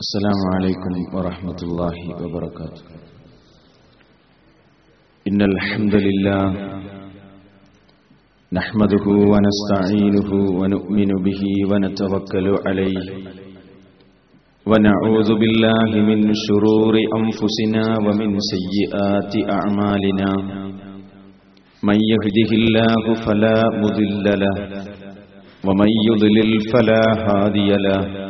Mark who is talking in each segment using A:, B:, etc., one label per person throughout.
A: السلام عليكم ورحمة الله وبركاته. إن الحمد لله نحمده ونستعينه ونؤمن به ونتوكل عليه. ونعوذ بالله من شرور أنفسنا ومن سيئات أعمالنا. من يهده الله فلا مضل له ومن يضلل فلا هادي له.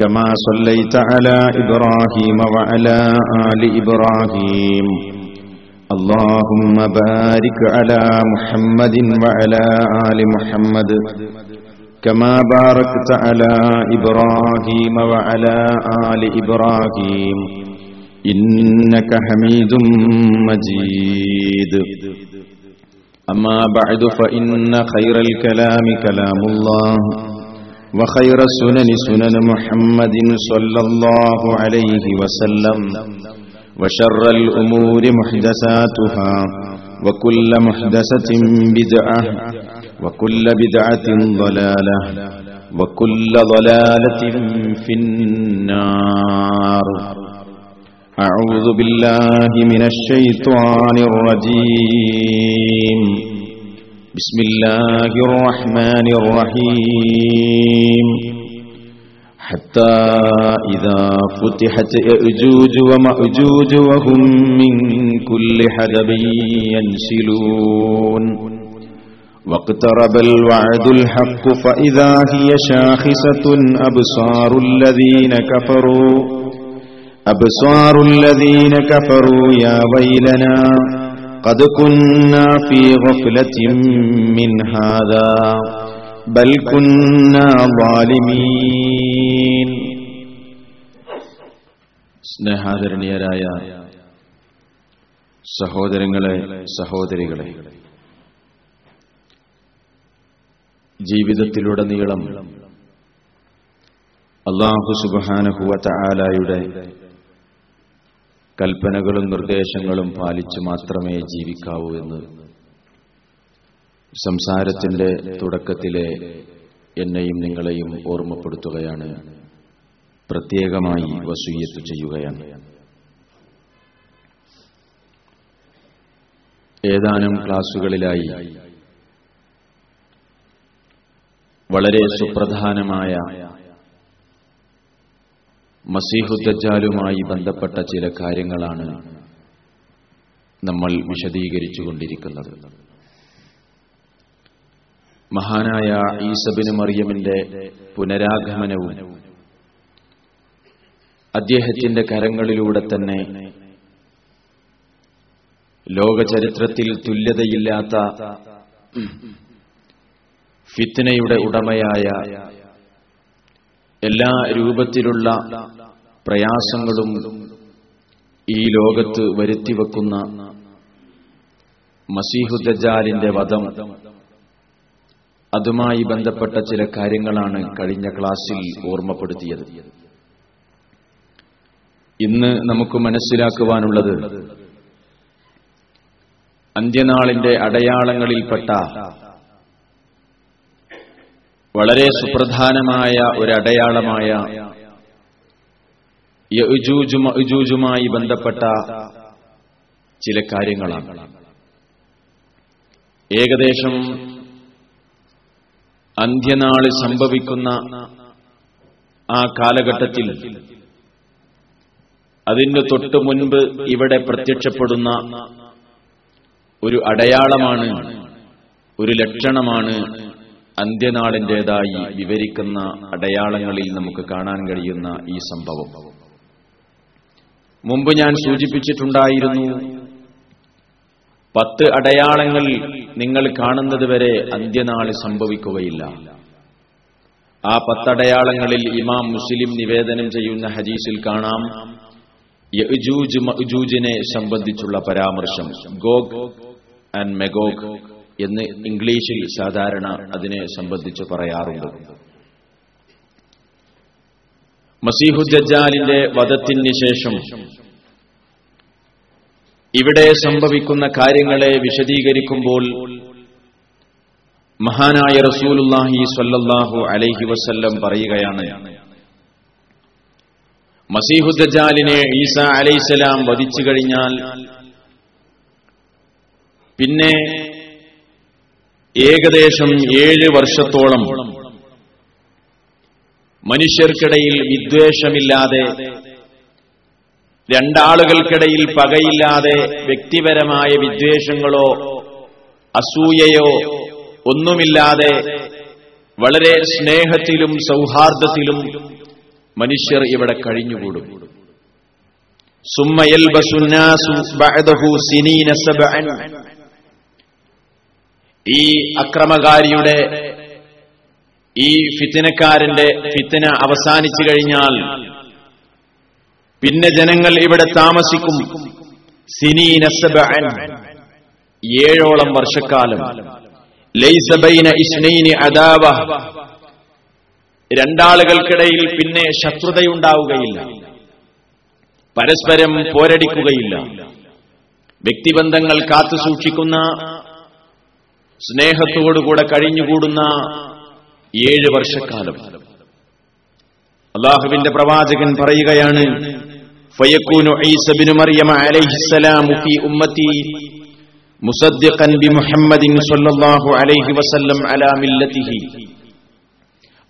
A: كما صليت على إبراهيم وعلى آل إبراهيم اللهم بارك على محمد وعلى آل محمد كما باركت على إبراهيم وعلى آل إبراهيم إنك حميد مجيد أما بعد فإن خير الكلام كلام الله وخير السنن سنن محمد صلى الله عليه وسلم. وشر الأمور محدثاتها وكل محدثة بدعة وكل بدعة ضلالة وكل ضلالة في النار. أعوذ بالله من الشيطان الرجيم. بسم الله الرحمن الرحيم. حتى إذا فتحت يأجوج ومأجوج وهم من كل حدب ينسلون. واقترب الوعد الحق فإذا هي شاخصة أبصار الذين كفروا. أبصار الذين كفروا يا ويلنا قد كنا في غفلة من هذا بل كنا ظالمين സ്നേഹാദരണീയരായ സഹോദരങ്ങളെ സഹോദരികളെ ജീവിതത്തിലുടനീളം അള്ളാഹു സുബാനഹുവത്ത ആലായുടെ കൽപ്പനകളും നിർദ്ദേശങ്ങളും പാലിച്ചു മാത്രമേ ജീവിക്കാവൂ എന്ന്. സംസാരത്തിന്റെ തുടക്കത്തിലെ എന്നെയും നിങ്ങളെയും ഓർമ്മപ്പെടുത്തുകയാണ്. പ്രത്യേകമായി വസൂയത്ത് ചെയ്യുകയാണ്. ഏതാനും ക്ലാസുകളിലായി വളരെ സുപ്രധാനമായ മസീഹുദ്ദാലുമായി ബന്ധപ്പെട്ട ചില കാര്യങ്ങളാണ് നമ്മൾ വിശദീകരിച്ചുകൊണ്ടിരിക്കുന്നത്. മഹാനായ ഈസബിന് മറിയമിന്റെ പുനരാഗമനവും അദ്ദേഹത്തിന്റെ കരങ്ങളിലൂടെ തന്നെ ലോകചരിത്രത്തിൽ തുല്യതയില്ലാത്ത ഫിത്നയുടെ ഉടമയായ എല്ലാ രൂപത്തിലുള്ള പ്രയാസങ്ങളും ഈ ലോകത്ത് വരുത്തിവെക്കുന്ന മസീഹുദ്ദജാലിന്റെ വധം. അതുമായി ബന്ധപ്പെട്ട ചില കാര്യങ്ങളാണ് കഴിഞ്ഞ ക്ലാസ്സിൽ ഓർമ്മപ്പെടുത്തിയത്. ഇന്ന് നമുക്ക് മനസ്സിലാക്കുവാനുള്ളത് അന്ത്യനാളിന്റെ അടയാളങ്ങളിൽപ്പെട്ട വളരെ സുപ്രധാനമായ ഒരടയാളമായ യജൂജുമായി ബന്ധപ്പെട്ട ചില കാര്യങ്ങളാണ്. ഏകദേശം അന്ത്യനാളിൽ സംഭവിക്കുന്ന ആ കാലഘട്ടത്തിൽ അതിന് തൊട്ടു മുൻപ് ഇവിടെ പ്രത്യക്ഷപ്പെടുന്ന ഒരു അടയാളമാണ് ഒരു ലക്ഷണമാണ് അന്ത്യനാളിന്റെതായി വിവരിക്കുന്ന അടയാളങ്ങളിൽ നമുക്ക് കാണാൻ കഴിയുന്ന ഈ സംഭവം. മുമ്പ് ഞാൻ സൂചിപ്പിച്ചിട്ടുണ്ടായിരുന്നു പത്ത് അടയാളങ്ങൾ നിങ്ങൾ കാണുന്നത് വരെ അന്ത്യനാൾ സംഭവിക്കുകയില്ല. ആ പത്തടയാളങ്ങളിൽ ഇമാം മുസ്ലിം നിവേദനം ചെയ്യുന്ന ഹദീസിൽ കാണാം യജൂജ് സംബന്ധിച്ചുള്ള പരാമർശം ഗോഗ് ആൻഡ് മെഗോഗ്. എന്ന് ഇംഗ്ലീഷിൽ സാധാരണ അതിനെ സംബന്ധിച്ച് പറയാറുണ്ട്. മസീഹുദ്ദാലിന്റെ വധത്തിന് ശേഷം ഇവിടെ സംഭവിക്കുന്ന കാര്യങ്ങളെ വിശദീകരിക്കുമ്പോൾ മഹാനായ റസൂലുല്ലാഹി സ്വല്ലല്ലാഹു അലൈഹി വസല്ലം പറയുകയാണ് മസീഹുദ്ദാലിനെ ഈസ അലൈസലാം വധിച്ചു കഴിഞ്ഞാൽ പിന്നെ ഏകദേശം ഏഴ് വർഷത്തോളം മനുഷ്യർക്കിടയിൽ വിദ്വേഷമില്ലാതെ രണ്ടാളുകൾക്കിടയിൽ പകയില്ലാതെ വ്യക്തിപരമായ വിദ്വേഷങ്ങളോ അസൂയയോ ഒന്നുമില്ലാതെ വളരെ സ്നേഹത്തിലും സൗഹാർദ്ദത്തിലും മനുഷ്യർ ഇവിടെ കഴിഞ്ഞുകൂടും. സുമ്മ ഈ അക്രമകാരിയുടെ ഈ ഫിത്തിനക്കാരന്റെ ഫിത്തിന അവസാനിച്ചു കഴിഞ്ഞാൽ പിന്നെ ജനങ്ങൾ ഇവിടെ താമസിക്കും. സിനീന സബ്അൻ. ഏഴോളം വർഷക്കാലം. ലൈസബൈന ഇസ്നൈനി അദാവ. രണ്ടാളുകൾക്കിടയിൽ പിന്നെ ശത്രുതയുണ്ടാവുകയില്ല. പരസ്പരം പോരടിക്കുകയില്ല. വ്യക്തിബന്ധങ്ങൾ കാത്തുസൂക്ഷിക്കുന്ന സ്നേഹത്തോടുകൂടെ കഴിഞ്ഞുകൂടുന്ന ഏഴ് വർഷക്കാലം. അള്ളാഹുവിന്റെ പ്രവാചകൻ പറയുകയാണ് ഫി ഉമ്മത്തി സ്വല്ലല്ലാഹു അലൈഹി വസല്ലം അലാ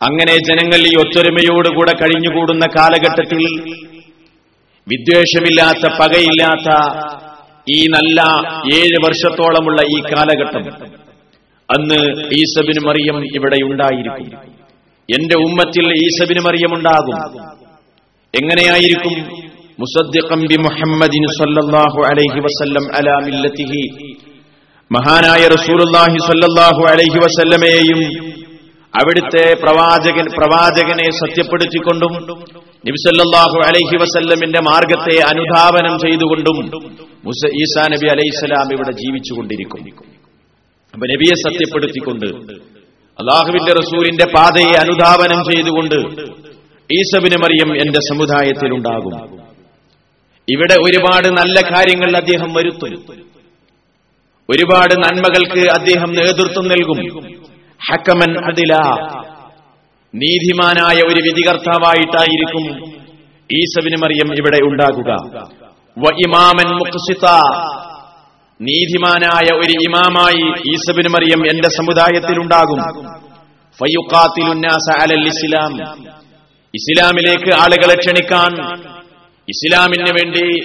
A: അങ്ങനെ ജനങ്ങൾ ഈ ഒത്തൊരുമയോടുകൂടെ കഴിഞ്ഞുകൂടുന്ന കാലഘട്ടത്തിൽ വിദ്വേഷമില്ലാത്ത പകയില്ലാത്ത ഈ നല്ല ഏഴ് വർഷത്തോളമുള്ള ഈ കാലഘട്ടം അന്ന് ഈസബിന് മറിയം ഇവിടെ ഉണ്ടായിരിക്കും. എന്റെ ഉമ്മത്തിൽ ഈസബിന് മറിയം ഉണ്ടാകും. എങ്ങനെയായിരിക്കും? മുസദ്ദിഖം ബി മുഹമ്മദിൻ സല്ലല്ലാഹു അലൈഹി വസല്ലം അലാ മില്ലത്തിഹി. മഹാനായ റസൂലുള്ളാഹി സല്ലല്ലാഹു അലൈഹി വസല്ലമയെയും അവിടുത്തെ പ്രവാചകൻ പ്രവാചകനെ സത്യപ്പെടുത്തിക്കൊണ്ടും നബിസല്ലാഹു അലൈഹി വസല്ലമിന്റെ മാർഗത്തെ അനുധാവനം ചെയ്തുകൊണ്ടും ഈസാ നബി അലൈഹിസ്സലാം ഇവിടെ ജീവിച്ചുകൊണ്ടിരിക്കും. അപ്പൊ നബിയെ സത്യപ്പെടുത്തിക്കൊണ്ട് അള്ളാഹുവിന്റെ റസൂലിന്റെ പാതയെ അനുധാവനം ചെയ്തുകൊണ്ട് ഈസബിന് മറിയം എന്റെ സമുദായത്തിൽ ഉണ്ടാകും ഇവിടെ ഒരുപാട് നല്ല കാര്യങ്ങൾ അദ്ദേഹം വരുത്തും. ഒരുപാട് നന്മകൾക്ക് അദ്ദേഹം നേതൃത്വം നൽകും. ഹക്കമൻ അതില നീതിമാനായ ഒരു വിധികർത്താവായിട്ടായിരിക്കും ഈസബിന് മറിയം ഇവിടെ ഉണ്ടാകുക. ഇമാമൻ നീതിമാനായ ഒരു ഇമാമായി ഈസബിന് മറിയം എന്റെ അലൽ ഇസ്ലാം. ഇസ്ലാമിലേക്ക് ആളുകളെ ക്ഷണിക്കാൻ ഇസ്ലാമിന് വേണ്ടി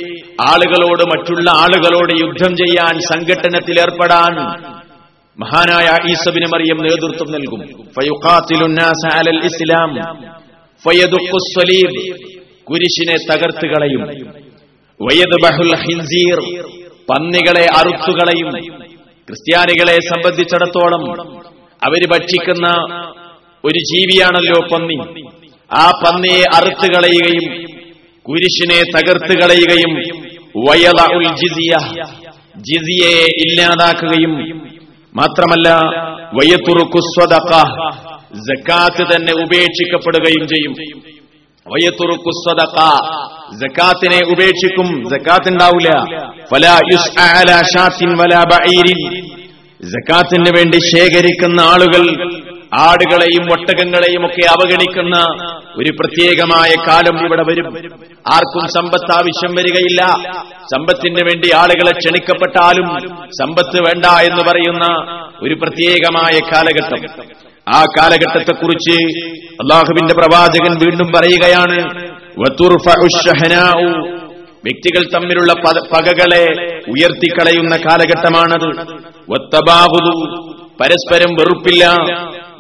A: ആളുകളോട് മറ്റുള്ള ആളുകളോട് യുദ്ധം ചെയ്യാൻ സംഘടനത്തിൽ ഏർപ്പെടാൻ മഹാനായ ഈസബിന് മറിയം നേതൃത്വം നൽകും. ഇസ്ലാം. കുരിശിനെ തകർത്ത് കളയും. വയദ്ബഹുൽ ഹിൻസീർ. പന്നികളെ അറുത്തുകളയും ക്രിസ്ത്യാനികളെ സംബന്ധിച്ചിടത്തോളം അവർ ഭക്ഷിക്കുന്ന ഒരു ജീവിയാണല്ലോ പന്നി. ആ പന്നിയെ അറുത്തു കളയുകയും കുരിശിനെ തകർത്ത് കളയുകയും വയല ഉൽ ജിസിയ ജിസിയയെ ഇല്ലാതാക്കുകയും മാത്രമല്ല വയത്തുറുക്കുസ്വതക്ക ജക്കാത്ത് തന്നെ ഉപേക്ഷിക്കപ്പെടുകയും ചെയ്യും. വയത്തുറുക്കുസ്വതക്ക ജക്കാത്തിനെ ഉപേക്ഷിക്കും. ജക്കാത്ത് ഉണ്ടാവില്ല ജക്കാത്തിന് വേണ്ടി ശേഖരിക്കുന്ന ആളുകൾ ആടുകളെയും ഒട്ടകങ്ങളെയും ഒക്കെ അവഗണിക്കുന്ന ഒരു പ്രത്യേകമായ കാലം ഇവിടെ വരും. ആർക്കും സമ്പത്ത് ആവശ്യം വരികയില്ല. സമ്പത്തിന് വേണ്ടി ആളുകളെ ക്ഷണിക്കപ്പെട്ടാലും സമ്പത്ത് വേണ്ട എന്ന് പറയുന്ന ഒരു പ്രത്യേകമായ കാലഘട്ടം. ആ കാലഘട്ടത്തെക്കുറിച്ച് അള്ളാഹുവിന്റെ പ്രവാചകൻ വീണ്ടും പറയുകയാണ്. വ്യക്തികൾ തമ്മിലുള്ള പകകളെ ഉയർത്തിക്കളയുന്ന കാലഘട്ടമാണത്. വത്തബാഹുതു പരസ്പരം വെറുപ്പില്ല.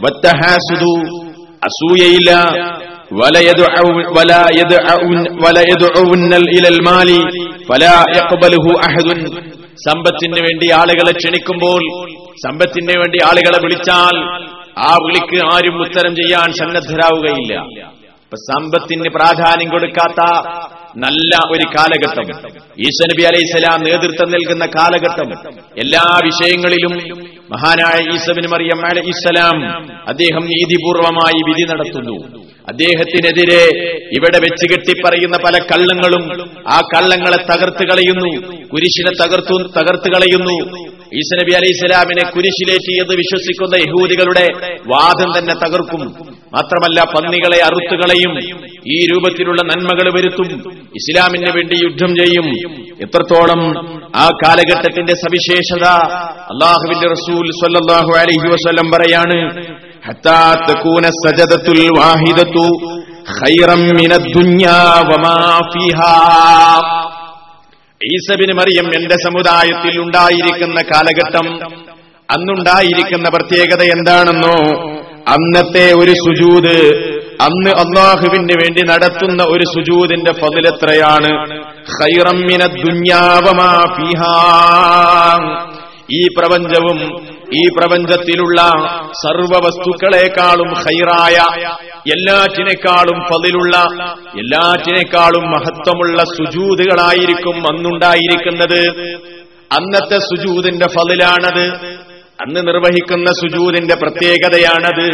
A: വത്തഹാസുദു. അസൂയയില്ല. സമ്പത്തിന് വേണ്ടി ആളുകളെ ക്ഷണിക്കുമ്പോൾ സമ്പത്തിന് വേണ്ടി ആളുകളെ വിളിച്ചാൽ ആ വിളിക്ക് ആരും ഉത്തരം ചെയ്യാൻ സന്നദ്ധരാവുകയില്ല. ഇപ്പൊ സമ്പത്തിന് പ്രാധാന്യം കൊടുക്കാത്ത നല്ല ഒരു കാലഘട്ടം. ഈസ നബി അലൈഹിസ്സലാം നേതൃത്വം നൽകുന്ന കാലഘട്ടം. എല്ലാ വിഷയങ്ങളിലും മഹാനായ ഈസബിന് മറിയം അലൈഹിസ്സലാം അദ്ദേഹം നീതിപൂർവമായി വിധി നടത്തുന്നു. അദ്ദേഹത്തിനെതിരെ ഇവിടെ വെച്ച് കെട്ടിപ്പറയുന്ന പല കള്ളങ്ങളും ആ കള്ളങ്ങളെ തകർത്ത് കളയുന്നു കുരിശിനെ തകർത്തു തകർത്ത് കളയുന്നു. ഈസ നബി അലൈഹി സ്വലാമിനെ കുരിശിലേറ്റിയത് വിശ്വസിക്കുന്ന യഹൂദികളുടെ വാദം തന്നെ തകർക്കും. മാത്രമല്ല പന്നികളെ അറുത്തുകളയും ഈ രൂപത്തിലുള്ള നന്മകൾ വരുത്തും. ഇസ്ലാമിന് വേണ്ടി യുദ്ധം ചെയ്യും. എത്രത്തോളം ആ കാലഘട്ടത്തിന്റെ സവിശേഷത അള്ളാഹുവിന്റെ റസൂൽ സല്ലാഹു അലഹി വസ്ലം പറയാണ് ഈസബിന് മറിയം എന്റെ സമുദായത്തിൽ ഉണ്ടായിരിക്കുന്ന കാലഘട്ടം അന്നുണ്ടായിരിക്കുന്ന പ്രത്യേകത എന്താണെന്നോ അന്നത്തെ ഒരു സുജൂത് അന്ന് അള്ളാഹുവിന് വേണ്ടി നടത്തുന്ന ഒരു സുജൂതിന്റെ ഫതിലെത്രയാണ് ഹൈറമ്മിന ഫീഹാ. ഈ പ്രപഞ്ചവും ഈ പ്രപഞ്ചത്തിലുള്ള സർവ വസ്തുക്കളെക്കാളും ഹൈറായ എല്ലാറ്റിനേക്കാളും പതിലുള്ള എല്ലാറ്റിനേക്കാളും മഹത്വമുള്ള സുജൂതുകളായിരിക്കും അന്നുണ്ടായിരിക്കുന്നത്. അന്നത്തെ സുജൂതിന്റെ ഫതിലാണത്. അന്ന് നിർവഹിക്കുന്ന സുജൂദിന്റെ പ്രത്യേകതയാണത്.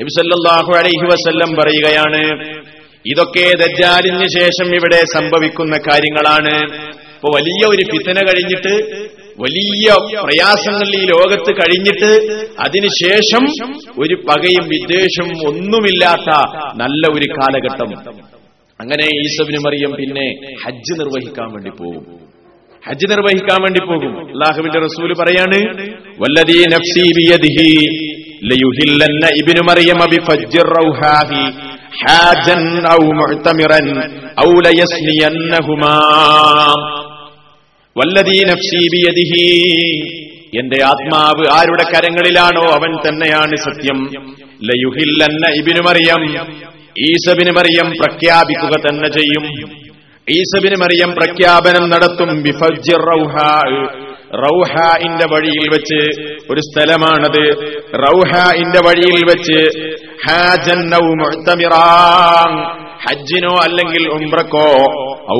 A: നബിസല്ലാഹു അലൈഹി വസല്ലം പറയുകയാണ് ഇതൊക്കെ ദജ്ജാലിന് ശേഷം ഇവിടെ സംഭവിക്കുന്ന കാര്യങ്ങളാണ്. ഇപ്പൊ വലിയ ഒരു ഫിത്തന കഴിഞ്ഞിട്ട് വലിയ പ്രയാസങ്ങൾ ഈ ലോകത്ത് കഴിഞ്ഞിട്ട് അതിനുശേഷം ഒരു പകയും വിദ്വേഷവും ഒന്നുമില്ലാത്ത നല്ല ഒരു കാലഘട്ടം. അങ്ങനെ ഈസബിന് മറിയം പിന്നെ ഹജ്ജ് നിർവഹിക്കാൻ വേണ്ടി പോകും. ഹജ്ജ് നിർവഹിക്കാൻ വേണ്ടി പോകും. അള്ളാഹുവിന്റെ റസൂൽ പറയാണ് ലയുഹില്ലന്ന ഇബ്നു മറിയം റൗഹാഹി ഹാജൻ ഔ മുഅ്തമിറൻ ഔ എന്റെ ആത്മാവ് ആരുടെ കരങ്ങളിലാണോ അവൻ തന്നെയാണ് സത്യം. ലയുഹില്ലന്ന ഇബ്നു മറിയം മറിയം പ്രഖ്യാപിക്കുക തന്നെ ചെയ്യും. ഈസബിന് മറിയം പ്രഖ്യാപനം നടത്തും. റൗഹാഇന്റെ വഴിയിൽ വെച്ച് ഒരു സ്ഥലമാണത്. റൗഹാഇന്റെ വഴിയിൽ വെച്ച് ഹജ്ജിനോ അല്ലെങ്കിൽ ഉംറക്കോ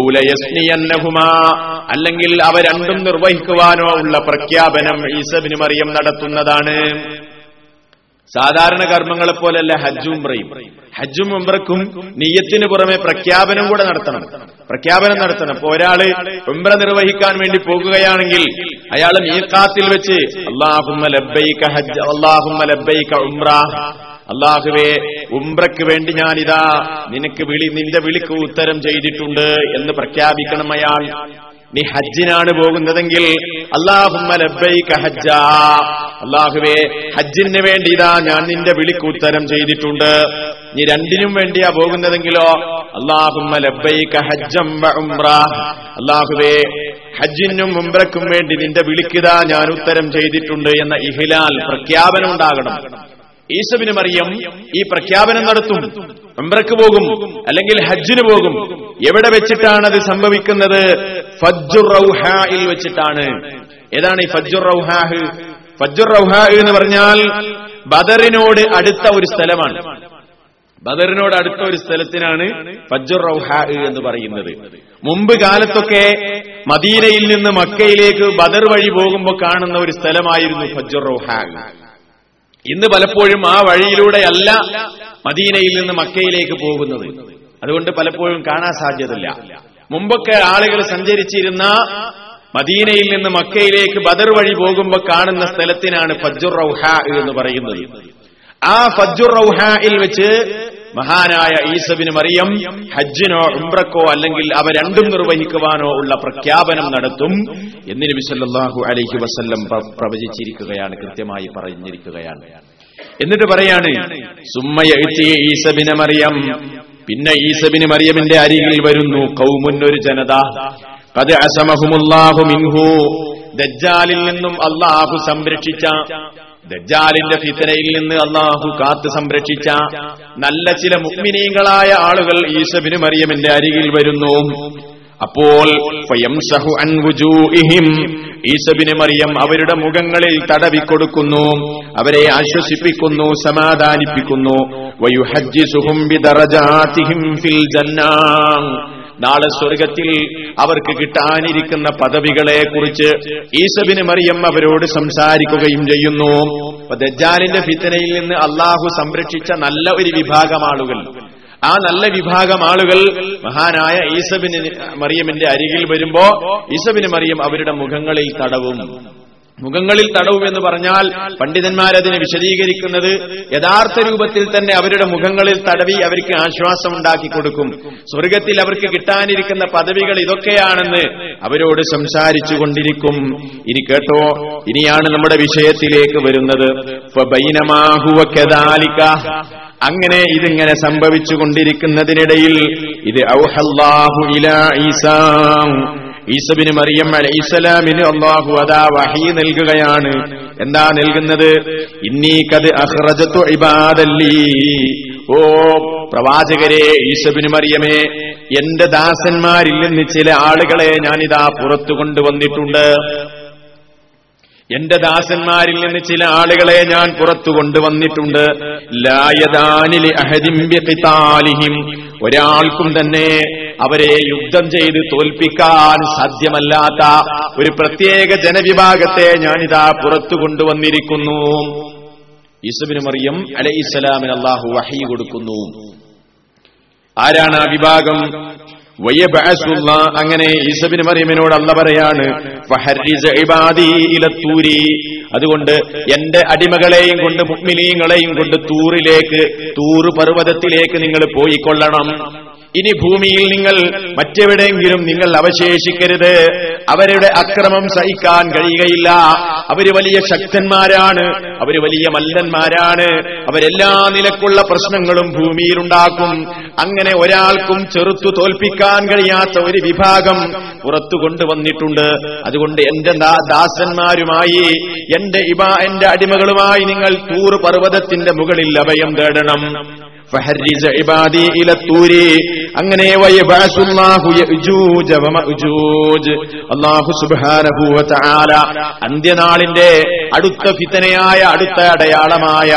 A: ഔലയസ്നിയന്നഹുമാ അല്ലെങ്കിൽ അവ രണ്ടും നിർവഹിക്കുവാനോ ഉള്ള പ്രഖ്യാപനം ഈസബിന് മറിയം നടത്തുന്നതാണ്. സാധാരണ കർമ്മങ്ങളെ പോലെയല്ല ഹജ്ജും ഉംറയും. ഹജ്ജും ഉംറക്കും നീയത്തിന് പുറമെ പ്രഖ്യാപനം കൂടെ നടത്തണം. പ്രഖ്യാപനം നടത്തണം. ഇപ്പൊ ഒരാൾ ഉംറ നിർവഹിക്കാൻ വേണ്ടി പോകുകയാണെങ്കിൽ അയാൾ മീക്കാത്തിൽ വെച്ച് ഹജ്ജ് ഉംറ. അള്ളാഹുവേ ഉംറയ്ക്ക് വേണ്ടി ഞാനിതാ നിനക്ക് വിളി നിന്റെ വിളിക്ക് ഉത്തരം ചെയ്തിട്ടുണ്ട് എന്ന് പ്രഖ്യാപിക്കണം അയാൾ. നീ ഹജ്ജിനാണ് പോകുന്നതെങ്കിൽ അള്ളാഹുമ്മ അള്ളാഹുവേ ഹജ്ജിന് വേണ്ടി ഇതാ ഞാൻ നിന്റെ വിളിക്ക് ഉത്തരം ചെയ്തിട്ടുണ്ട്. നീ രണ്ടിനും വേണ്ടിയാ പോകുന്നതെങ്കിലോ? അള്ളാഹുമ്മ അള്ളാഹുവേ ഹജ്ജിനും ഉംറക്കും വേണ്ടി നിന്റെ വിളിക്കിതാ ഞാൻ ഉത്തരം ചെയ്തിട്ടുണ്ട് എന്ന ഇഹിലാൽ പ്രഖ്യാപനം ഉണ്ടാകണം. ഈസബിന് മറിയം ഈ പ്രഖ്യാപനം നടത്തും. ഉംറക്ക് പോകും അല്ലെങ്കിൽ ഹജ്ജിന് പോകും. എവിടെ വെച്ചിട്ടാണ് അത് സംഭവിക്കുന്നത്? ഫജ്ജുർ റൗഹായിൽ വെച്ചിട്ടാണ്. ഏതാണ് ഈ ഫജ്ജുർ റൗഹാഹ്? ഫജ്ജുർ റൗഹാഹ് എന്ന് പറഞ്ഞാൽ ബദറിനോട് അടുത്ത ഒരു സ്ഥലമാണ്. ബദറിനോട് അടുത്ത ഒരു സ്ഥലത്തിനാണ് ഫജ്ജുർ റൗഹാഹ് എന്ന് പറയുന്നത്. മുമ്പ് കാലത്തൊക്കെ മദീനയിൽ നിന്ന് മക്കയിലേക്ക് ബദർ വഴി പോകുമ്പോൾ കാണുന്ന ഒരു സ്ഥലമായിരുന്നു ഫജ്ജുർ റൗഹാഹ്. ഇന്ന് പലപ്പോഴും ആ വഴിയിലൂടെയല്ല മദീനയിൽ നിന്ന് മക്കയിലേക്ക് പോകുന്നത്. അതുകൊണ്ട് പലപ്പോഴും കാണാൻ സാധ്യതയില്ല. മുമ്പൊക്കെ ആളുകൾ സഞ്ചരിച്ചിരുന്ന മദീനയിൽ നിന്ന് മക്കയിലേക്ക് ബദർ വഴി പോകുമ്പോൾ കാണുന്ന സ്ഥലത്തിനാണ് ഫജ്ജുർ റൌഹ എന്ന് പറയുന്നത്. ആ ഫജ്ജുർ റൌഹയിൽ വെച്ച് മഹാനായ ഈസബിന് മറിയം ഹജ്ജിനോ ഉംറക്കോ അല്ലെങ്കിൽ അവ രണ്ടും നിർവഹിക്കുവാനോ ഉള്ള പ്രഖ്യാപനം നടത്തും എന്ന് നബി സല്ലല്ലാഹു അലൈഹി വസല്ലം പ്രവചിച്ചിരിക്കുകയാണ് കൃത്യമായി പറഞ്ഞിരിക്കുകയാണ്. എന്നിട്ട് പറയാണ് സുമ്മയ ഈസബിന് മറിയം. പിന്നെ ഈസബിന് മറിയമിന്റെ അരികിൽ വരുന്നു കൗമുന്നൊരു ജനത. കത് അസമഹുമുല്ലാഹു മിൻഹു. ദജ്ജാലിൽ നിന്നും അള്ളാഹു സംരക്ഷിച്ച ദജ്ജാലിന്റെ ഫിത്തനയിൽ നിന്ന് അള്ളാഹു കാത്ത് സംരക്ഷിച്ച നല്ല ചില മുഗ്മിനീങ്ങളായ ആളുകൾ ഈശബിന് മറിയമിന്റെ അരികിൽ വരുന്നു. അപ്പോൾ ഈസബിന് മറിയം അവരുടെ മുഖങ്ങളിൽ തടവിക്കൊടുക്കുന്നു. അവരെ ആശ്വസിപ്പിക്കുന്നു സമാധാനിപ്പിക്കുന്നു. വയുഹജ്ജിസുഹും ബിദറജാതിഹിം ഫിൽ ജന്നാ. നാളെ സ്വർഗത്തിൽ അവർക്ക് കിട്ടാനിരിക്കുന്ന പദവികളെ കുറിച്ച് ഈസബിന് മറിയം അവരോട് സംസാരിക്കുകയും ചെയ്യുന്നു. ദജ്ജാലിന്റെ ഫിത്തനയിൽ നിന്ന് അള്ളാഹു സംരക്ഷിച്ച നല്ല ഒരു വിഭാഗം ആളുകൾ. ആ നല്ല വിഭാഗം ആളുകൾ മഹാനായ ഈസബിന് മറിയമിന്റെ അരികിൽ വരുമ്പോ ഈസബിന് മറിയം അവരുടെ മുഖങ്ങളിൽ തടവും. മുഖങ്ങളിൽ തടവും എന്ന് പറഞ്ഞാൽ പണ്ഡിതന്മാരതിനെ വിശദീകരിക്കുന്നത് യഥാർത്ഥ രൂപത്തിൽ തന്നെ അവരുടെ മുഖങ്ങളിൽ തടവി അവർക്ക് ആശ്വാസം ഉണ്ടാക്കി കൊടുക്കും. സ്വർഗത്തിൽ അവർക്ക് കിട്ടാനിരിക്കുന്ന പദവികൾ ഇതൊക്കെയാണെന്ന് അവരോട് സംസാരിച്ചു കൊണ്ടിരിക്കും. ഇനി കേട്ടോ ഇനിയാണ് നമ്മുടെ വിഷയത്തിലേക്ക് വരുന്നത്. അങ്ങനെ ഇതിങ്ങനെ സംഭവിച്ചു കൊണ്ടിരിക്കുന്നതിനിടയിൽ ഇത് ഔഹല്ലാഹു ഇലാ ഈസാ. ഈസബിന് മറിയം അലൈസലാമിന് അള്ളാഹു അതാ വഹി നൽകുകയാണ്. എന്താ നൽകുന്നത്? ഇന്നീക്കത് അഹ്റജത്തു ഇബാദല്ലി. ഓ പ്രവാചകരെ ഈസബിന് മറിയമേ എന്റെ ദാസന്മാരിൽ നിന്ന് ചില ആളുകളെ ഞാനിതാ പുറത്തു കൊണ്ടുവന്നിട്ടുണ്ട്. എന്റെ ദാസന്മാരിൽ നിന്ന് ചില ആളുകളെ ഞാൻ പുറത്തു കൊണ്ടുവന്നിട്ടുണ്ട്. ലായദാനിലി അഹദിം ബിഖിതാലിഹിം. ഒരാൾക്കും തന്നെ അവരെ യുദ്ധം ചെയ്ത് തോൽപ്പിക്കാൻ സാധ്യമല്ലാത്ത ഒരു പ്രത്യേക ജനവിഭാഗത്തെ ഞാനിതാ പുറത്തു കൊണ്ടുവന്നിരിക്കുന്നു. ഈസബിന് മറിയം അലൈഹിസ്സലാമിന് അള്ളാഹു വഹി കൊടുക്കുന്നു. ആരാണ് ആ വിഭാഗം? അങ്ങനെ ഈസബിന് മറിയമിനോട് അല്ല പറയാണ് അതുകൊണ്ട് എന്റെ അടിമകളെയും കൊണ്ട് മുഗ്മിനീങ്ങളെയും കൊണ്ട് തൂറിലേക്ക് തൂറ് പർവതത്തിലേക്ക് നിങ്ങൾ പോയിക്കൊള്ളണം. ഇനി ഭൂമിയിൽ നിങ്ങൾ മറ്റെവിടെയെങ്കിലും നിങ്ങൾ അവശേഷിക്കരുത്. അവരുടെ അക്രമം സഹിക്കാൻ കഴിയുകയില്ല. അവർ വലിയ ശക്തന്മാരാണ്. അവർ വലിയ മല്ലന്മാരാണ്. അവരെല്ലാ നിലക്കുള്ള പ്രശ്നങ്ങളും ഭൂമിയിലുണ്ടാക്കും. അങ്ങനെ ഒരാൾക്കും ചെറുത്തു തോൽപ്പിക്കാൻ കഴിയാത്ത ഒരു വിഭാഗം പുറത്തു കൊണ്ടുവന്നിട്ടുണ്ട്. അതുകൊണ്ട് എന്റെ ദാസന്മാരുമായി എന്റെ ഇബ എന്റെ അടിമകളുമായി നിങ്ങൾ തൂർ പർവതത്തിന്റെ മുകളിൽ അഭയം തേടണം. അങ്ങനെ അന്ത്യനാളിന്റെ അടുത്ത ഫിത്തനയായ അടുത്ത അടയാളമായ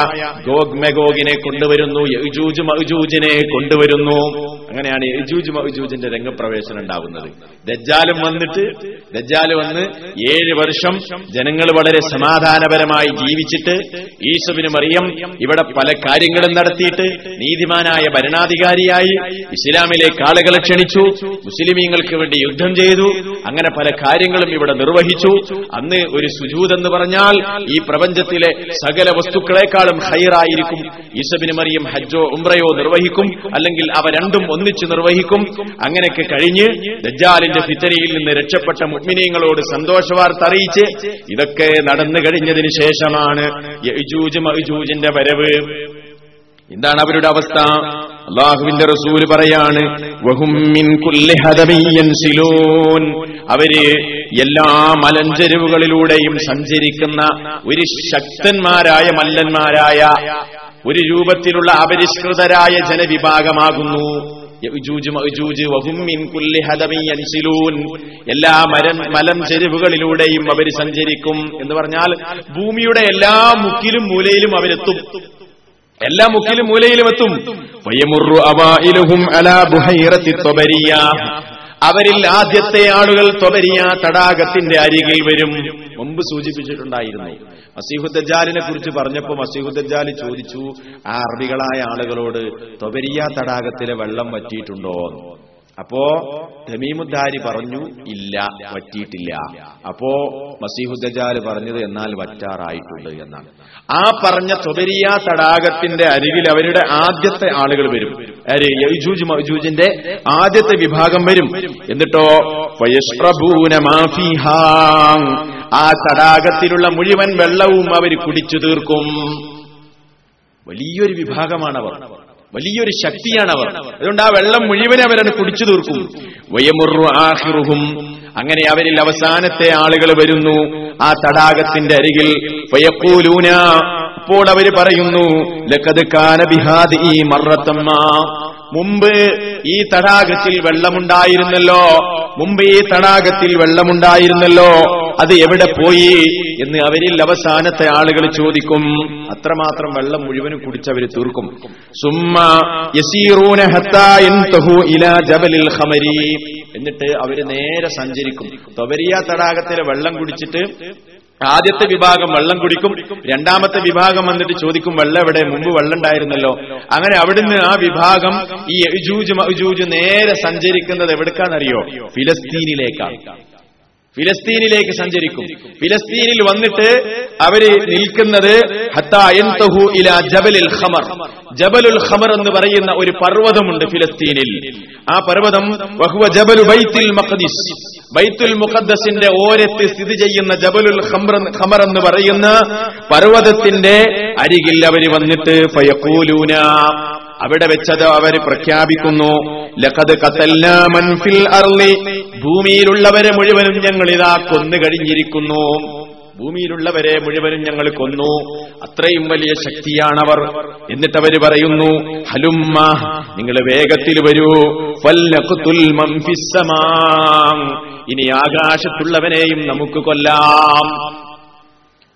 A: ഗോഗ് മെഗോഗിനെ കൊണ്ടുവരുന്നു യജൂജ് മഹജൂജിനെ കൊണ്ടുവരുന്നു. അങ്ങനെയാണ് യജൂജ് മഹജൂജിന്റെ രംഗപ്രവേശനം ഉണ്ടാകുന്നത്. ദജ്ജാലും വന്നിട്ട് ദജ്ജാൽ വന്ന് ഏഴ് വർഷം ജനങ്ങൾ വളരെ സമാധാനപരമായി ജീവിച്ചിട്ട് ഈശുവിന് മറിയം ഇവിടെ പല കാര്യങ്ങളും നടത്തിയിട്ട് നീതിമാനായ ഭരണാധികാരിയായി ഇസ്ലാമിലേക്ക് ആളുകളെ ക്ഷണിച്ചു മുസ്ലിമീങ്ങൾക്ക് വേണ്ടി യുദ്ധം ചെയ്തു അങ്ങനെ പല കാര്യങ്ങളും ഇവിടെ നിർവഹിച്ചു. അന്ന് ഒരു സുജൂദ് എന്ന് പറഞ്ഞാൽ ഈ പ്രപഞ്ചത്തിലെ സകല വസ്തുക്കളെക്കാളും ഹൈറായിരിക്കും. ഈസബിന് മറിയും ഹജ്ജോ ഉംറയോ നിർവഹിക്കും അല്ലെങ്കിൽ അവ രണ്ടും ഒന്നിച്ചു നിർവഹിക്കും. അങ്ങനെയൊക്കെ കഴിഞ്ഞ് ദജ്ജാലിന്റെ ഫിത്തനയിൽ നിന്ന് രക്ഷപ്പെട്ട മുഗ്മിനീങ്ങളോട് സന്തോഷവാർത്ത അറിയിച്ച് ഇതൊക്കെ നടന്നു കഴിഞ്ഞതിന് ശേഷമാണ് വരവ്. എന്താണ് അവരുടെ അവസ്ഥ അള്ളാഹുവിന്റെ റസൂൽ പറയാണ്. അവർ എല്ലാ മലഞ്ചെരുവുകളിലൂടെയും സഞ്ചരിക്കുന്ന ഒരു ശക്തന്മാരായ മല്ലന്മാരായ ഒരു രൂപത്തിലുള്ള അപരിഷ്കൃതരായ ജനവിഭാഗമാകുന്നു. എല്ലാ മരം മലം ചെരുവുകളിലൂടെയും അവർ സഞ്ചരിക്കും എന്ന് പറഞ്ഞാൽ ഭൂമിയുടെ എല്ലാ മുക്കിലും മൂലയിലും അവരെത്തും എല്ലാ മുക്കിലും മൂലയിലും എത്തും. അവരിൽ ആദ്യത്തെ ആളുകൾ തൊബരിയ തടാകത്തിന്റെ അരികിൽ വരും. മുമ്പ് സൂചിപ്പിച്ചിട്ടുണ്ടായിരുന്നു. മസീഹുദ്ദാലിനെ കുറിച്ച് പറഞ്ഞപ്പോൾ മസീഹുദ്ദാലി ചോദിച്ചു ആ അറബികളായ ആളുകളോട് തൊബരിയ തടാകത്തിലെ വെള്ളം വറ്റിയിട്ടുണ്ടോ? അപ്പോ തമീമുദ്ദാരി പറഞ്ഞു ഇല്ല വറ്റിയിട്ടില്ല അപ്പോ മസീഹുദ്ദാൽ പറഞ്ഞത് എന്നാൽ വറ്റാറായിട്ടുണ്ട് എന്നാണ്. ആ പറഞ്ഞ തൊബരിയ തടാകത്തിന്റെ അരികിൽ അവരുടെ ആദ്യത്തെ ആളുകൾ വരും? യജൂജ് മജൂജിന്റെ ആദ്യത്തെ വിഭാഗം വരും. എന്നിട്ടോ. ആ തടാകത്തിലുള്ള മുഴുവൻ വെള്ളവും അവർ കുടിച്ചു തീർക്കും. വലിയൊരു വിഭാഗമാണവർ. വലിയൊരു ശക്തിയാണ് അവർ അതുകൊണ്ട് ആ വെള്ളം മുഴുവൻ അവരത് കുടിച്ചു തീർക്കും. വയമുറു അങ്ങനെ അവരിൽ അവസാനത്തെ ആളുകൾ വരുന്നു. ആ തടാകത്തിന്റെ അരികിൽ വയക്കൂലൂന. അപ്പോൾ അവർ പറയുന്നു ലക്കത് കാന ബിഹാദി ഈ മറത്തമ്മ. മുമ്പ് ഈ തടാകത്തിൽ വെള്ളമുണ്ടായിരുന്നല്ലോ. മുമ്പ് ഈ തടാകത്തിൽ വെള്ളമുണ്ടായിരുന്നല്ലോ. അത് എവിടെ പോയി എന്ന് അവരിൽ അവസാനത്തെ ആളുകൾ ചോദിക്കും. അത്രമാത്രം വെള്ളം മുഴുവനും കുടിച്ചവര് തീർക്കും. സുമ്മ ഇലാ ജബലിൽ ഖമരി. എന്നിട്ട് അവർ നേരെ സഞ്ചരിക്കും. തൊവരിയ തടാകത്തിലെ വെള്ളം കുടിച്ചിട്ട് ആദ്യത്തെ വിഭാഗം വെള്ളം കുടിക്കും. രണ്ടാമത്തെ വിഭാഗം വന്നിട്ട് ചോദിക്കും വെള്ളം എവിടെ? മുമ്പ് വെള്ളം ഉണ്ടായിരുന്നല്ലോ. അങ്ങനെ അവിടുന്ന് ആ വിഭാഗം ഈ അജൂജ് അജൂജ് നേരെ സഞ്ചരിക്കുന്നത് എവിടേക്കാണെന്നറിയോ ഫിലസ്തീനിലേക്കാണ്. ഫിലസ്തീനിലേക്ക് സഞ്ചരിക്കും. ഫിലസ്തീനിൽ വന്നിട്ട് അവർ നിൽക്കുന്നത് ഖമർ. ജബലുൽ ഖമർ എന്ന് പറയുന്ന ഒരു പർവതമുണ്ട് ഫിലസ്തീനിൽ. ആ പർവതം വഹുവ ജബലു ബൈത്തുൽ മഖ്ദിസ്. ബൈത്തുൽ മുഖദ്ദസിന്റെ ഓരത്ത് സ്ഥിതി ചെയ്യുന്ന ജബലുൽ ഖമർ എന്ന് പറയുന്ന പർവതത്തിന്റെ അരികിൽ അവർ വന്നിട്ട് അവിടെ വെച്ചത് അവർ പ്രഖ്യാപിക്കുന്നു ലഖദ് ഖതൽനാ മൻ ഫിൽ അർളി. ഭൂമിയിലുള്ളവരെ മുഴുവനും ഞങ്ങൾ ഇതാ കൊന്നു കഴിഞ്ഞിരിക്കുന്നു. ഭൂമിയിലുള്ളവരെ മുഴുവനും ഞങ്ങൾ കൊന്നു. അത്രയും വലിയ ശക്തിയാണവർ. എന്നിട്ട് അവർ പറയുന്നു ഹലുമ്മ നിങ്ങൾ വേഗത്തിൽ വരൂ. ഇനി ആകാശത്തുള്ളവനെയും നമുക്ക് കൊല്ലാം.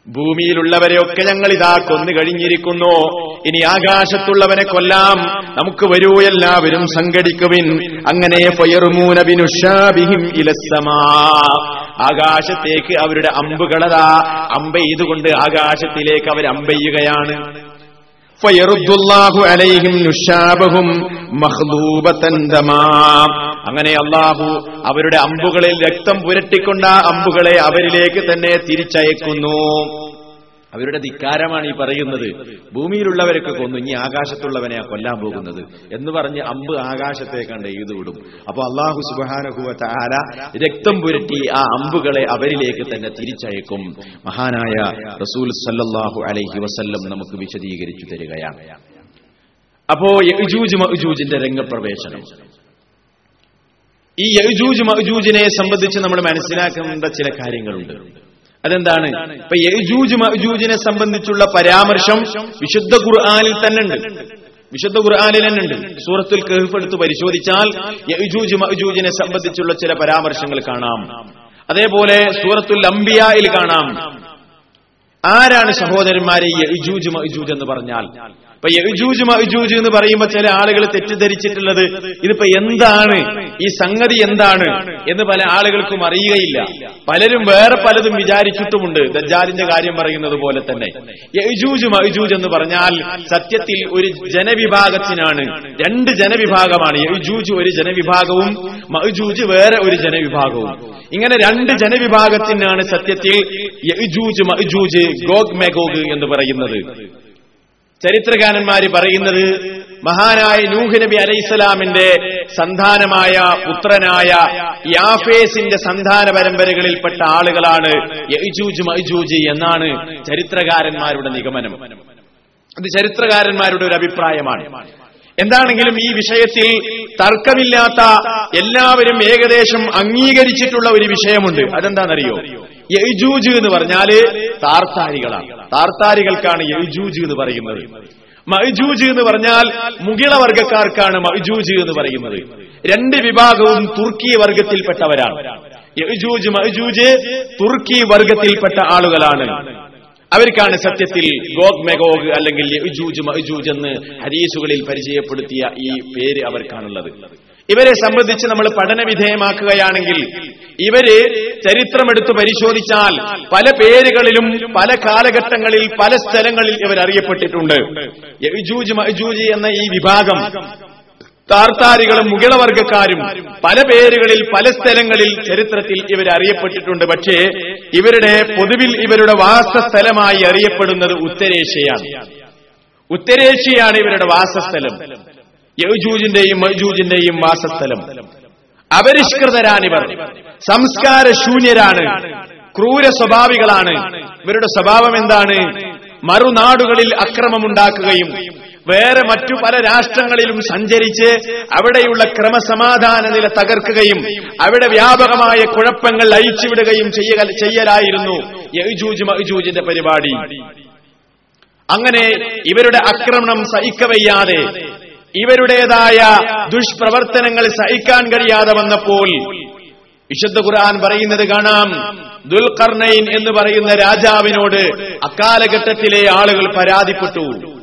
A: ഭൂമിയിലുള്ളവരെയൊക്കെ ഞങ്ങൾ ഇതാ കൊന്നു കഴിഞ്ഞിരിക്കുന്നു. ഇനി ആകാശത്തുള്ളവനെ കൊല്ലാം. നമുക്ക് വരൂ എല്ലാവരും സംഘടിക്കുവിൻ. അങ്ങനെ ഫയറുമൂനബിനുഷാബിഹിം ആകാശത്തേക്ക് അവരുടെ അമ്പുകളതാ. അമ്പെയ്തുകൊണ്ട് ആകാശത്തിലേക്ക് അവർ അമ്പെയ്യുകയാണ് അങ്ങനെ അള്ളാഹു അവരുടെ അമ്പുകളിൽ രക്തം പുരട്ടിക്കൊണ്ട അമ്പുകളെ അവരിലേക്ക് തന്നെ തിരിച്ചയക്കുന്നു. അവരുടെ ധിക്കാരമാണ് ഈ പറയുന്നത്. ഭൂമിയിലുള്ളവരൊക്കെ കൊന്നു ഇനി ആകാശത്തുള്ളവനെ കൊല്ലാൻ പോകുന്നത് എന്ന് പറഞ്ഞ് അമ്പ് ആകാശത്തേക്കണ്ട് എഴുതു വിടും അപ്പൊ അള്ളാഹു സുബാനഹുവ താര രക്തം പുരട്ടി ആ അമ്പുകളെ അവരിലേക്ക് തന്നെ തിരിച്ചയക്കും. മഹാനായ റസൂൽ സല്ലാഹു അലൈഹി വസല്ലം നമുക്ക് വിശദീകരിച്ചു തരികയാണ്. അപ്പോ യജൂജ് മഅജൂജിന്റെ രംഗപ്രവേശനം. ഈ യജൂജ് മഅജൂജിനെ സംബന്ധിച്ച് നമ്മൾ മനസ്സിലാക്കേണ്ട ചില കാര്യങ്ങളുണ്ട്. അതെന്താണ്? ഇപ്പൊ യജൂജ് മജൂജിനെ സംബന്ധിച്ചുള്ള പരാമർശം വിശുദ്ധ ഖുർആാനിൽ തന്നെ ഉണ്ട് വിശുദ്ധ ഖുർആാനിൽ തന്നെ ഉണ്ട് സൂറത്തുൽ കഹഫ് പരിശോധിച്ചാൽ യജൂജ് മജൂജിനെ സംബന്ധിച്ചുള്ള ചില പരാമർശങ്ങൾ കാണാം. അതേപോലെ സൂറത്തുൽ അംബിയായിൽ കാണാം. ആരാണ് സഹോദരന്മാരെ യജൂജ് മജൂജ് എന്ന് പറഞ്ഞാൽ? ഇപ്പൊ യജൂജ് എന്ന് പറയുമ്പോൾ ചില ആളുകൾ തെറ്റിദ്ധരിച്ചിട്ടുള്ളത് ഇതിപ്പോ എന്താണ്? ഈ സംഗതി എന്താണ്? എന്ന് പല ആളുകൾക്കും അറിയുകയില്ല. പലരും വേറെ പലതും വിചാരിച്ചിട്ടുമുണ്ട്. ദജ്ജാലിന്റെ കാര്യം പറയുന്നത് പോലെ തന്നെ. യജൂജ് മഹജൂജ് എന്ന് പറഞ്ഞാൽ സത്യത്തിൽ ഒരു ജനവിഭാഗത്തിനാണ്. രണ്ട് ജനവിഭാഗമാണ്. യജൂജ് ഒരു ജനവിഭാഗവും മഹജൂജ് വേറെ ഒരു ജനവിഭാഗവും. ഇങ്ങനെ രണ്ട് ജനവിഭാഗത്തിനാണ് സത്യത്തിൽ യജൂജ് മഹജൂജ് ഗോഗ് മെഗോഗ് എന്ന് പറയുന്നത്. ചരിത്രകാരന്മാര് പറയുന്നത് മഹാനായ നൂഹ് നബി അലൈഹിസ്സലാമിന്റെ സന്താനമായ പുത്രനായ യാഫേസിന്റെ സന്താന പരമ്പരകളിൽപ്പെട്ട ആളുകളാണ് എന്നാണ് ചരിത്രകാരന്മാരുടെ നിഗമനം. അത് ചരിത്രകാരന്മാരുടെ ഒരു അഭിപ്രായമാണ്. എന്താണെങ്കിലും ഈ വിഷയത്തിൽ തർക്കമില്ലാത്ത എല്ലാവരും ഏകദേശം അംഗീകരിച്ചിട്ടുള്ള ഒരു വിഷയമുണ്ട്. അതെന്താണെന്നറിയോ? യജൂജ് എന്ന് പറഞ്ഞാൽ താർത്താരികളാണ്. താർത്താരികൾക്കാണ് യജൂജ് എന്ന് പറയുന്നത്. മൈജൂജ് എന്ന് പറഞ്ഞാൽ മുകിള വർഗക്കാർക്കാണ് മൈജൂജ് എന്ന് പറയുന്നത്. രണ്ട് വിഭാഗവും തുർക്കി വർഗത്തിൽപ്പെട്ടവരാണ്. യജൂജ് മൈജൂജ് തുർക്കി വർഗത്തിൽപ്പെട്ട ആളുകളാണ്. അവർക്കാണ് സത്യത്തിൽ ഗോഗ് മെഗോഗ് അല്ലെങ്കിൽ എന്ന് ഹരീസുകളിൽ പരിചയപ്പെടുത്തിയ ഈ പേര് അവർക്കാണുള്ളത്. ഇവരെ സംബന്ധിച്ച് നമ്മൾ പഠന വിധേയമാക്കുകയാണെങ്കിൽ ഇവർ ചരിത്രമെടുത്ത് പരിശോധിച്ചാൽ പല പേരുകളിലും പല കാലഘട്ടങ്ങളിൽ പല സ്ഥലങ്ങളിൽ ഇവർ അറിയപ്പെട്ടിട്ടുണ്ട്. എന്ന ഈ വിഭാഗം താർത്താരികളും മുകിളവർഗക്കാരും പല പേരുകളിൽ പല സ്ഥലങ്ങളിൽ ചരിത്രത്തിൽ ഇവർ അറിയപ്പെട്ടിട്ടുണ്ട്. പക്ഷേ ഇവരുടെ പൊതുവിൽ ഇവരുടെ വാസസ്ഥലമായി അറിയപ്പെടുന്നത് ഉത്തരേഷ്യയാണ്. ഉത്തരേഷ്യയാണ് ഇവരുടെ വാസസ്ഥലം. യജൂജിന്റെയും മജൂജിന്റെയും വാസസ്ഥലം. അപരിഷ്കൃതരാണിവർ. സംസ്കാര ശൂന്യരാണ് ക്രൂര സ്വഭാവികളാണ്. ഇവരുടെ സ്വഭാവം എന്താണ്? മറുനാടുകളിൽ അക്രമമുണ്ടാക്കുകയും വേറെ മറ്റു പല രാഷ്ട്രങ്ങളിലും സഞ്ചരിച്ച് അവിടെയുള്ള ക്രമസമാധാന നില തകർക്കുകയും അവിടെ വ്യാപകമായ കുഴപ്പങ്ങൾ അഴിച്ചുവിടുകയും ചെയ്യുക ചെയ്യലായിരുന്നു യജൂജ് പരിപാടി. അങ്ങനെ ഇവരുടെ ആക്രമണം സഹിക്കവയ്യാതെ ഇവരുടേതായ ദുഷ്പ്രവർത്തനങ്ങൾ സഹിക്കാൻ കഴിയാതെ വന്നപ്പോൾ വിശുദ്ധ ഖുർആൻ പറയുന്നത് കാണാം. ദുൽഖർണൈൻ എന്ന് പറയുന്ന രാജാവിനോട് അക്കാലഘട്ടത്തിലെ ആളുകൾ പരാതിപ്പെട്ടു.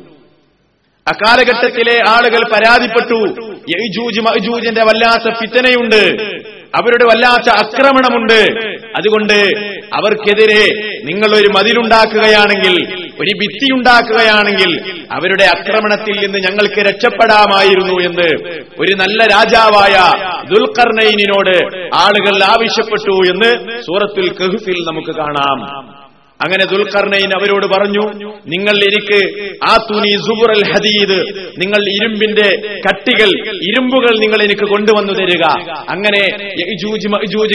A: അക്കാലഘട്ടത്തിലെ ആളുകൾ പരാതിപ്പെട്ടു. യജൂജ് മഅജൂജിന്റെ വല്ലാത്ത ഫിത്തനയുണ്ട്. അവരുടെ വല്ലാത്ത ആക്രമണമുണ്ട്. അതുകൊണ്ട് അവർക്കെതിരെ നിങ്ങൾ ഒരു മതിലുണ്ടാക്കുകയാണെങ്കിൽ ഒരു ഭിത്തി ഉണ്ടാക്കുകയാണെങ്കിൽ അവരുടെ ആക്രമണത്തിൽ നിന്ന് ഞങ്ങൾക്ക് രക്ഷപ്പെടാമായിരുന്നു എന്ന് ഒരു നല്ല രാജാവായ ദുൽഖർണൈനിനോട് ആളുകൾ ആവശ്യപ്പെട്ടു എന്ന് സൂറത്തുൽ കഹുഫിൽ നമുക്ക് കാണാം. അങ്ങനെ ദുൽഖർണയിൻ അവരോട് പറഞ്ഞു നിങ്ങൾ എനിക്ക് ആ തുനി സുബുറൽ ഹദീദ് നിങ്ങൾ ഇരുമ്പിന്റെ കട്ടികൾ ഇരുമ്പുകൾ നിങ്ങൾ എനിക്ക് കൊണ്ടുവന്നു തരിക. അങ്ങനെ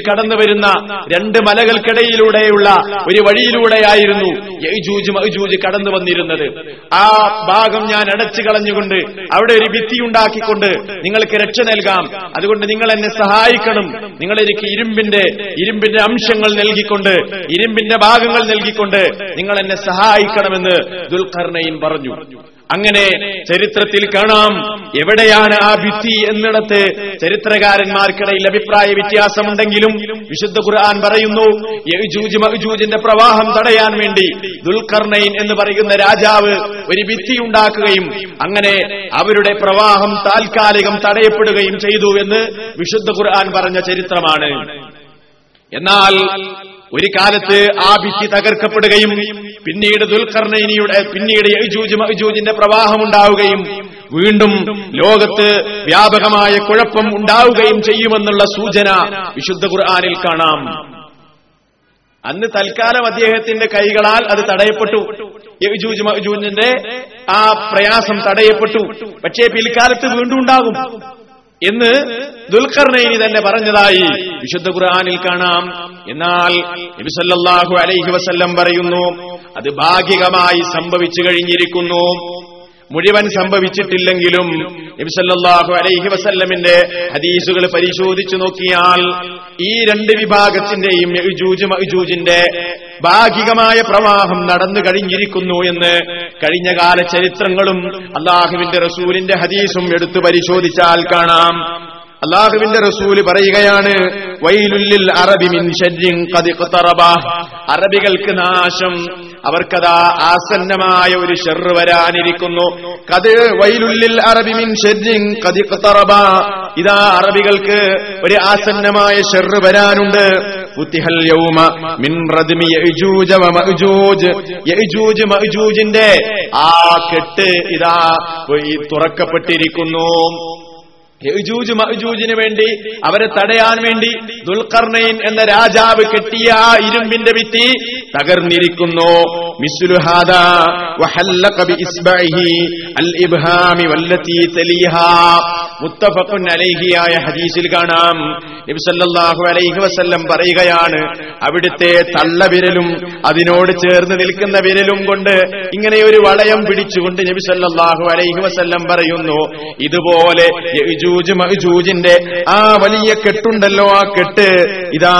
A: കടന്നു വരുന്ന രണ്ട് മലകൾക്കിടയിലൂടെയുള്ള ഒരു വഴിയിലൂടെയായിരുന്നു മഅജൂജ് കടന്നു വന്നിരുന്നത്. ആ ഭാഗം ഞാൻ അടച്ചു കളഞ്ഞുകൊണ്ട് അവിടെ ഒരു ഭിത്തി ഉണ്ടാക്കിക്കൊണ്ട് നിങ്ങൾക്ക് രക്ഷ നൽകാം. അതുകൊണ്ട് നിങ്ങൾ എന്നെ സഹായിക്കണം. നിങ്ങൾ എനിക്ക് ഇരുമ്പിന്റെ ഇരുമ്പിന്റെ അംശങ്ങൾ നൽകിക്കൊണ്ട് ഇരുമ്പിന്റെ ഭാഗങ്ങൾ നൽകിക്കൊണ്ട് നിങ്ങൾ എന്നെ സഹായിക്കണമെന്ന് ദുൽഖർണയിൻ പറഞ്ഞു. അങ്ങനെ ചരിത്രത്തിൽ കാണാം എവിടെയാണ് ആ ഭിത്തി എന്നിടത്ത് ചരിത്രകാരന്മാർക്കിടയിൽ അഭിപ്രായ വ്യത്യാസമുണ്ടെങ്കിലും വിശുദ്ധ ഖുർആൻ പറയുന്നു യജൂജിന്റെ പ്രവാഹം തടയാൻ വേണ്ടി ദുൽഖർണയിൻ എന്ന് പറയുന്ന രാജാവ് ഒരു ഭിത്തി ഉണ്ടാക്കുകയും അങ്ങനെ അവരുടെ പ്രവാഹം താൽക്കാലികം തടയപ്പെടുകയും ചെയ്തു എന്ന് വിശുദ്ധ ഖുർആൻ പറഞ്ഞ ചരിത്രമാണ്. എന്നാൽ ഒരു കാലത്ത് ആ ഭിത്തി തകർക്കപ്പെടുകയും പിന്നീട് ദുൽഖർണയിനിയുടെ പിന്നീട് യജൂജിന്റെ പ്രവാഹമുണ്ടാവുകയും വീണ്ടും ലോകത്ത് വ്യാപകമായ കുഴപ്പം ഉണ്ടാവുകയും ചെയ്യുമെന്നുള്ള സൂചന വിശുദ്ധ ഖുർആാനിൽ കാണാം. അന്ന് തൽക്കാലം അദ്ദേഹത്തിന്റെ കൈകളാൽ അത് തടയപ്പെട്ടു. യജൂജ് മഅജൂജിന്റെ ആ പ്രയാസം തടയപ്പെട്ടു. പക്ഷേ പിൽക്കാലത്ത് വീണ്ടും ഉണ്ടാകും. എന്ന് ദുൽഖർണൈനി തന്നെ പറഞ്ഞതായി വിശുദ്ധ ഖുർആനിൽ കാണാം. എന്നാൽ അലൈഹി വസല്ലം പറയുന്നു അത് ഭാഗികമായി സംഭവിച്ചു കഴിഞ്ഞിരിക്കുന്നു. മുഴുവൻ സംഭവിച്ചിട്ടില്ലെങ്കിലും നബിസല്ലാഹു അലൈഹി വസല്ലമിന്റെ ഹദീസുകൾ പരിശോധിച്ചു നോക്കിയാൽ ഈ രണ്ട് വിഭാഗത്തിന്റെയും യജൂജ് മഅജൂജിന്റെ ഭാഗികമായ പ്രവാഹം നടന്നു കഴിഞ്ഞിരിക്കുന്നു എന്ന് കഴിഞ്ഞ കാല ചരിത്രങ്ങളും അള്ളാഹുവിന്റെ റസൂലിന്റെ ഹദീസും എടുത്തു പരിശോധിച്ചാൽ കാണാം. അള്ളാഹുവിന്റെ റസൂൽ പറയുകയാണ് വൈലുല്ലിൽ അറബി മിൻ അറബികൾക്ക് നാശം അവർക്കതാ ആസന്നമായ ഒരു ഷെറ് വരാനിരിക്കുന്നു. കത് വൈലുള്ളിൽ അറബി മിൻ ഷർരിൻ ഖദ് ഇഖ്തറബ. ഇതാ അറബികൾക്ക് ഒരു ആസന്നമായ ഷെറ് വരാനുണ്ട്. ആ കെട്ട് ഇതാ തുറക്കപ്പെട്ടിരിക്കുന്നു. യജൂജ് വേണ്ടി അവരെ തടയാൻ വേണ്ടി ദുൽഖർണയിൻ എന്ന രാജാവ് കെട്ടിയ ആ ഇരുമ്പിന്റെ ഭിത്തി തകർന്നിരിക്കുന്നു. മുത്തഫഖുൻ അലൈഹിയായ ഹദീസിൽ കാണാം. നബി സല്ലല്ലാഹു അലൈഹി വസല്ലം പറയുകയാണ് അവിടുത്തെ തള്ളവിരലും അതിനോട് ചേർന്ന് നിൽക്കുന്ന വിരലും കൊണ്ട് ഇങ്ങനെ ഒരു വളയം പിടിച്ചുകൊണ്ട് നബി സല്ലല്ലാഹു അലൈഹി വസല്ലം പറയുന്നു ഇതുപോലെ യജൂജ് മഹജൂജിന്റെ ആ വലിയ കെട്ടുണ്ടല്ലോ ആ കെട്ട്. ഇതാ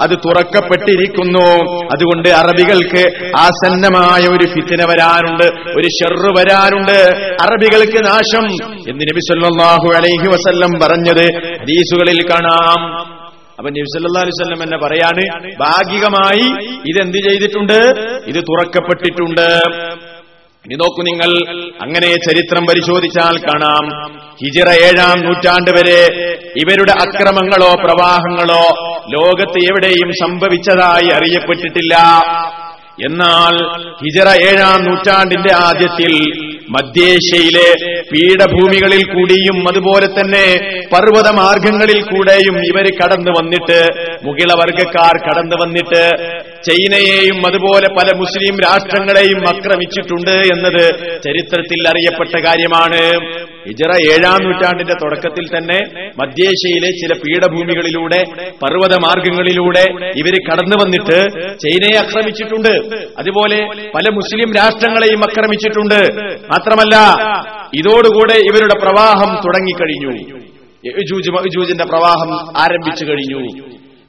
A: അത് തുറക്കപ്പെട്ടിരിക്കുന്നു. അതുകൊണ്ട് അറബികൾക്ക് ആസന്നമായ ഒരു ഫിത്തിന വരാനുണ്ട് ഒരു ഷെറു വരാനുണ്ട്. അറബികൾക്ക് നാശം എന്ന് നബി സല്ലാഹു അലൈഹി വസല്ലം പറഞ്ഞത് ഹദീസുകളിൽ കാണാം. അപ്പൊ അലൈഹി വസല്ലം എന്നെ പറയാണ് ഭാഗികമായി ഇതെന്ത് ചെയ്തിട്ടുണ്ട്? ഇത് തുറക്കപ്പെട്ടിട്ടുണ്ട്. ഇനി നോക്കൂ നിങ്ങൾ. അങ്ങനെ ചരിത്രം പരിശോധിച്ചാൽ കാണാം. ഹിജിറ ഏഴാം നൂറ്റാണ്ട് വരെ ഇവരുടെ അക്രമങ്ങളോ പ്രവാഹങ്ങളോ ലോകത്ത് എവിടെയും സംഭവിച്ചതായി അറിയപ്പെട്ടിട്ടില്ല. എന്നാൽ ഹിജറ ഏഴാം നൂറ്റാണ്ടിന്റെ ആദ്യത്തിൽ മധ്യേഷ്യയിലെ പീഠഭൂമികളിൽ കൂടിയും അതുപോലെ തന്നെ പർവത മാർഗങ്ങളിൽ കൂടെയും ഇവർ കടന്നു വന്നിട്ട് മുകിളവർഗക്കാർ കടന്നു വന്നിട്ട് ചൈനയെയും അതുപോലെ പല മുസ്ലിം രാഷ്ട്രങ്ങളെയും ആക്രമിച്ചിട്ടുണ്ട് എന്നത് ചരിത്രത്തിൽ അറിയപ്പെട്ട കാര്യമാണ്. ഹിജറ ഏഴാം നൂറ്റാണ്ടിന്റെ തുടക്കത്തിൽ തന്നെ മധ്യേഷ്യയിലെ ചില പീഠഭൂമികളിലൂടെ പർവത മാർഗങ്ങളിലൂടെ ഇവർ കടന്നു വന്നിട്ട് ചൈനയെ ആക്രമിച്ചിട്ടുണ്ട്. അതുപോലെ പല മുസ്ലിം രാഷ്ട്രങ്ങളെയും ആക്രമിച്ചിട്ടുണ്ട്. മാത്രമല്ല ഇതോടുകൂടെ ഇവരുടെ പ്രവാഹം തുടങ്ങിക്കഴിഞ്ഞു. യജൂജ് മഅജൂജിന്റെ പ്രവാഹം ആരംഭിച്ചു കഴിഞ്ഞു.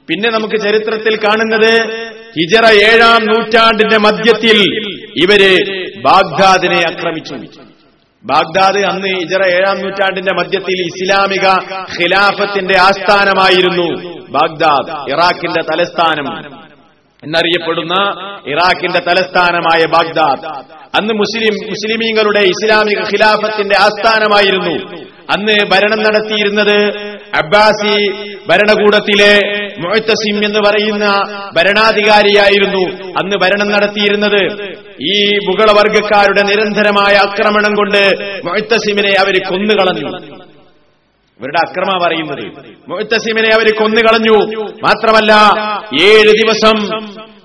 A: പിന്നെ നമുക്ക് ചരിത്രത്തിൽ കാണുന്നത് ഹിജറ ഏഴാം നൂറ്റാണ്ടിന്റെ മധ്യത്തിൽ ഇവർ ബാഗ്ദാദിനെ ആക്രമിച്ചു. ബാഗ്ദാദ് അന്ന് ഇജറ ഏഴാം നൂറ്റാണ്ടിന്റെ മധ്യത്തിൽ ഇസ്ലാമിക ഖിലാഫത്തിന്റെ ആസ്ഥാനമായിരുന്നു ബാഗ്ദാദ് ഇറാഖിന്റെ തലസ്ഥാനം. എന്നറിയപ്പെടുന്ന ഇറാഖിന്റെ തലസ്ഥാനമായ ബാഗ്ദാദ്. അന്ന് മുസ്ലിം മുസ്ലിമീങ്ങളുടെ ഇസ്ലാമിക ഖിലാഫത്തിന്റെ ആസ്ഥാനമായിരുന്നു. അന്ന് ഭരണം നടത്തിയിരുന്നത് അബ്ബാസി ഭരണകൂടത്തിലെ മുഴത്തസിം എന്ന് പറയുന്ന ഭരണാധികാരിയായിരുന്നു. അന്ന് ഭരണം നടത്തിയിരുന്നത്. ഈ മുഗളവർഗക്കാരുടെ നിരന്തരമായ ആക്രമണം കൊണ്ട് മുഴത്തസിമിനെ അവർ കൊന്നുകളഞ്ഞു. ഇവരുടെ അക്രമ പറയുന്നത്. മുഴത്തസിമിനെ അവർ കൊന്നുകളഞ്ഞു. മാത്രമല്ല ഏഴ് ദിവസം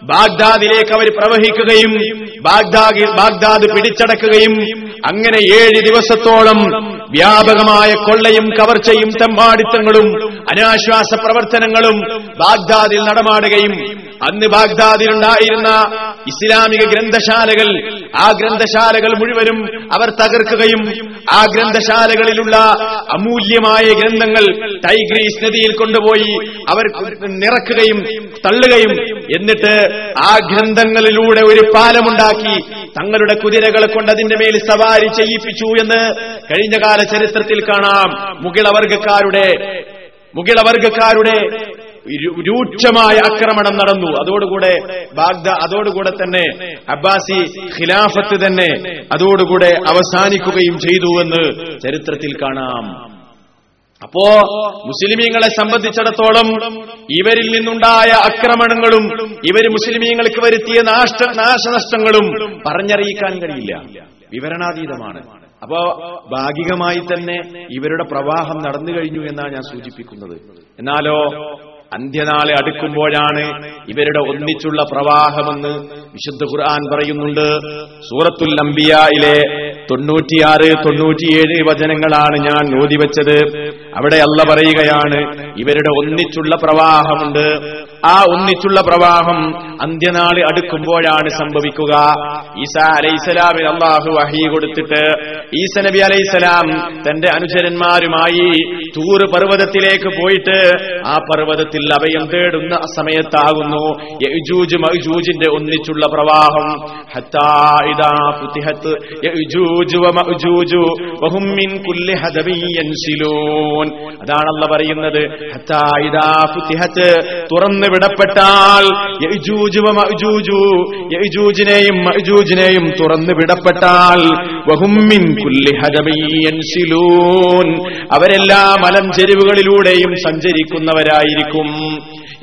A: ബാഗ്ദാദിലേക്ക് അവർ പ്രവഹിക്കുകയും ബാഗ്ദാദ് ബാഗ്ദാദ് പിടിച്ചടക്കുകയും അങ്ങനെ ഏഴ് ദിവസത്തോളം വ്യാപകമായ കൊള്ളയും കവർച്ചയും തെമ്മാടിത്തങ്ങളും അനാശ്വാസ പ്രവർത്തനങ്ങളും ബാഗ്ദാദിൽ നടമാടുകയും അന്ന് ബാഗ്ദാദിലുണ്ടായിരുന്ന ഇസ്ലാമിക ഗ്രന്ഥശാലകൾ ആ ഗ്രന്ഥശാലകൾ മുഴുവനും അവർ തകർക്കുകയും ആ ഗ്രന്ഥശാലകളിലുള്ള അമൂല്യമായ ഗ്രന്ഥങ്ങൾ ടൈഗ്രീസ് നദിയിൽ കൊണ്ടുപോയി അവർ നിറക്കുകയും തള്ളുകയും എന്നിട്ട് ആ ഗ്രന്ഥങ്ങളിലൂടെ ഒരു പാലമുണ്ടാക്കി തങ്ങളുടെ കുതിരകളെ കൊണ്ട് അതിന്റെ മേൽ സവാരി ചെയ്യിപ്പിച്ചു എന്ന് കഴിഞ്ഞ കാല ചരിത്രത്തിൽ കാണാം. മുകിളവർഗക്കാരുടെ രു- രൂക്ഷമായ ആക്രമണം നടന്നു. അതോടുകൂടെ ബാഗ്ദ അതോടുകൂടെ തന്നെ അബ്ബാസി ഖിലാഫത്ത് തന്നെ അതോടുകൂടെ അവസാനിക്കുകയും ചെയ്തു എന്ന് ചരിത്രത്തിൽ കാണാം. അപ്പോ മുസ്ലിമീങ്ങളെ സംബന്ധിച്ചിടത്തോളം ഇവരിൽ നിന്നുണ്ടായ ആക്രമണങ്ങളും ഇവർ മുസ്ലിമീങ്ങൾക്ക് വരുത്തിയ നാഷ്ട നാശനഷ്ടങ്ങളും പറഞ്ഞറിയിക്കാൻ കഴിയില്ല. വിവരണാതീതമാണ്. അപ്പോ ഭാഗികമായി തന്നെ ഇവരുടെ പ്രവാഹം നടന്നു കഴിഞ്ഞു എന്നാണ് ഞാൻ സൂചിപ്പിക്കുന്നത്. എന്നാലോ അന്ത്യനാളെ അടുക്കുമ്പോഴാണ് ഇവരുടെ ഒന്നിച്ചുള്ള പ്രവാഹമെന്ന് വിശുദ്ധ ഖുർആൻ പറയുന്നുണ്ട്. സൂറത്തുൽ അംബിയയിലെ തൊണ്ണൂറ്റിയാറ് തൊണ്ണൂറ്റിയേഴ് വചനങ്ങളാണ് ഞാൻ ഓതിവെച്ചത്. അവിടെ അല്ല പറയുകയാണ് ഇവരുടെ ഒന്നിച്ചുള്ള പ്രവാഹമുണ്ട്. ആ ഒന്നിച്ചുള്ള പ്രവാഹം അന്ത്യനാൾ അടുക്കുമ്പോഴാണ് സംഭവിക്കുക. ഈസ അലൈസലാമിൽ അള്ളാഹു വഹി കൊടുത്തിട്ട് ഈസ നബി അലൈസലാം തന്റെ അനുചരന്മാരുമായി തൂറ് പർവതത്തിലേക്ക് പോയിട്ട് ആ പർവതത്തിൽ അഭയം തേടുന്ന സമയത്താകുന്നു. യജൂജ് മഅ്ജൂജിന്റെ ഒന്നിച്ചുള്ള പ്രവാഹം. ഹത്താ ഇദാ ഫുതിഹത്ത് യജൂജ് വമഅ്ജൂജ് വഹും മിൻ കുല്ലി ഹദബിൻ യൻസിലൂൻ അതാണ് അല്ല പറയുന്നത് തുറന്നു വിടപ്പെട്ടാൽ യജൂജിനെയും മഅ്ജൂജിനെയും തുറന്നു വിടപ്പെട്ടാൽ വഹും മിൻ കുല്ലി ഹദബിൻ അവരെല്ലാ മലഞ്ചെരിവുകളിലൂടെയും സഞ്ചരിക്കുന്നവരായിരിക്കും.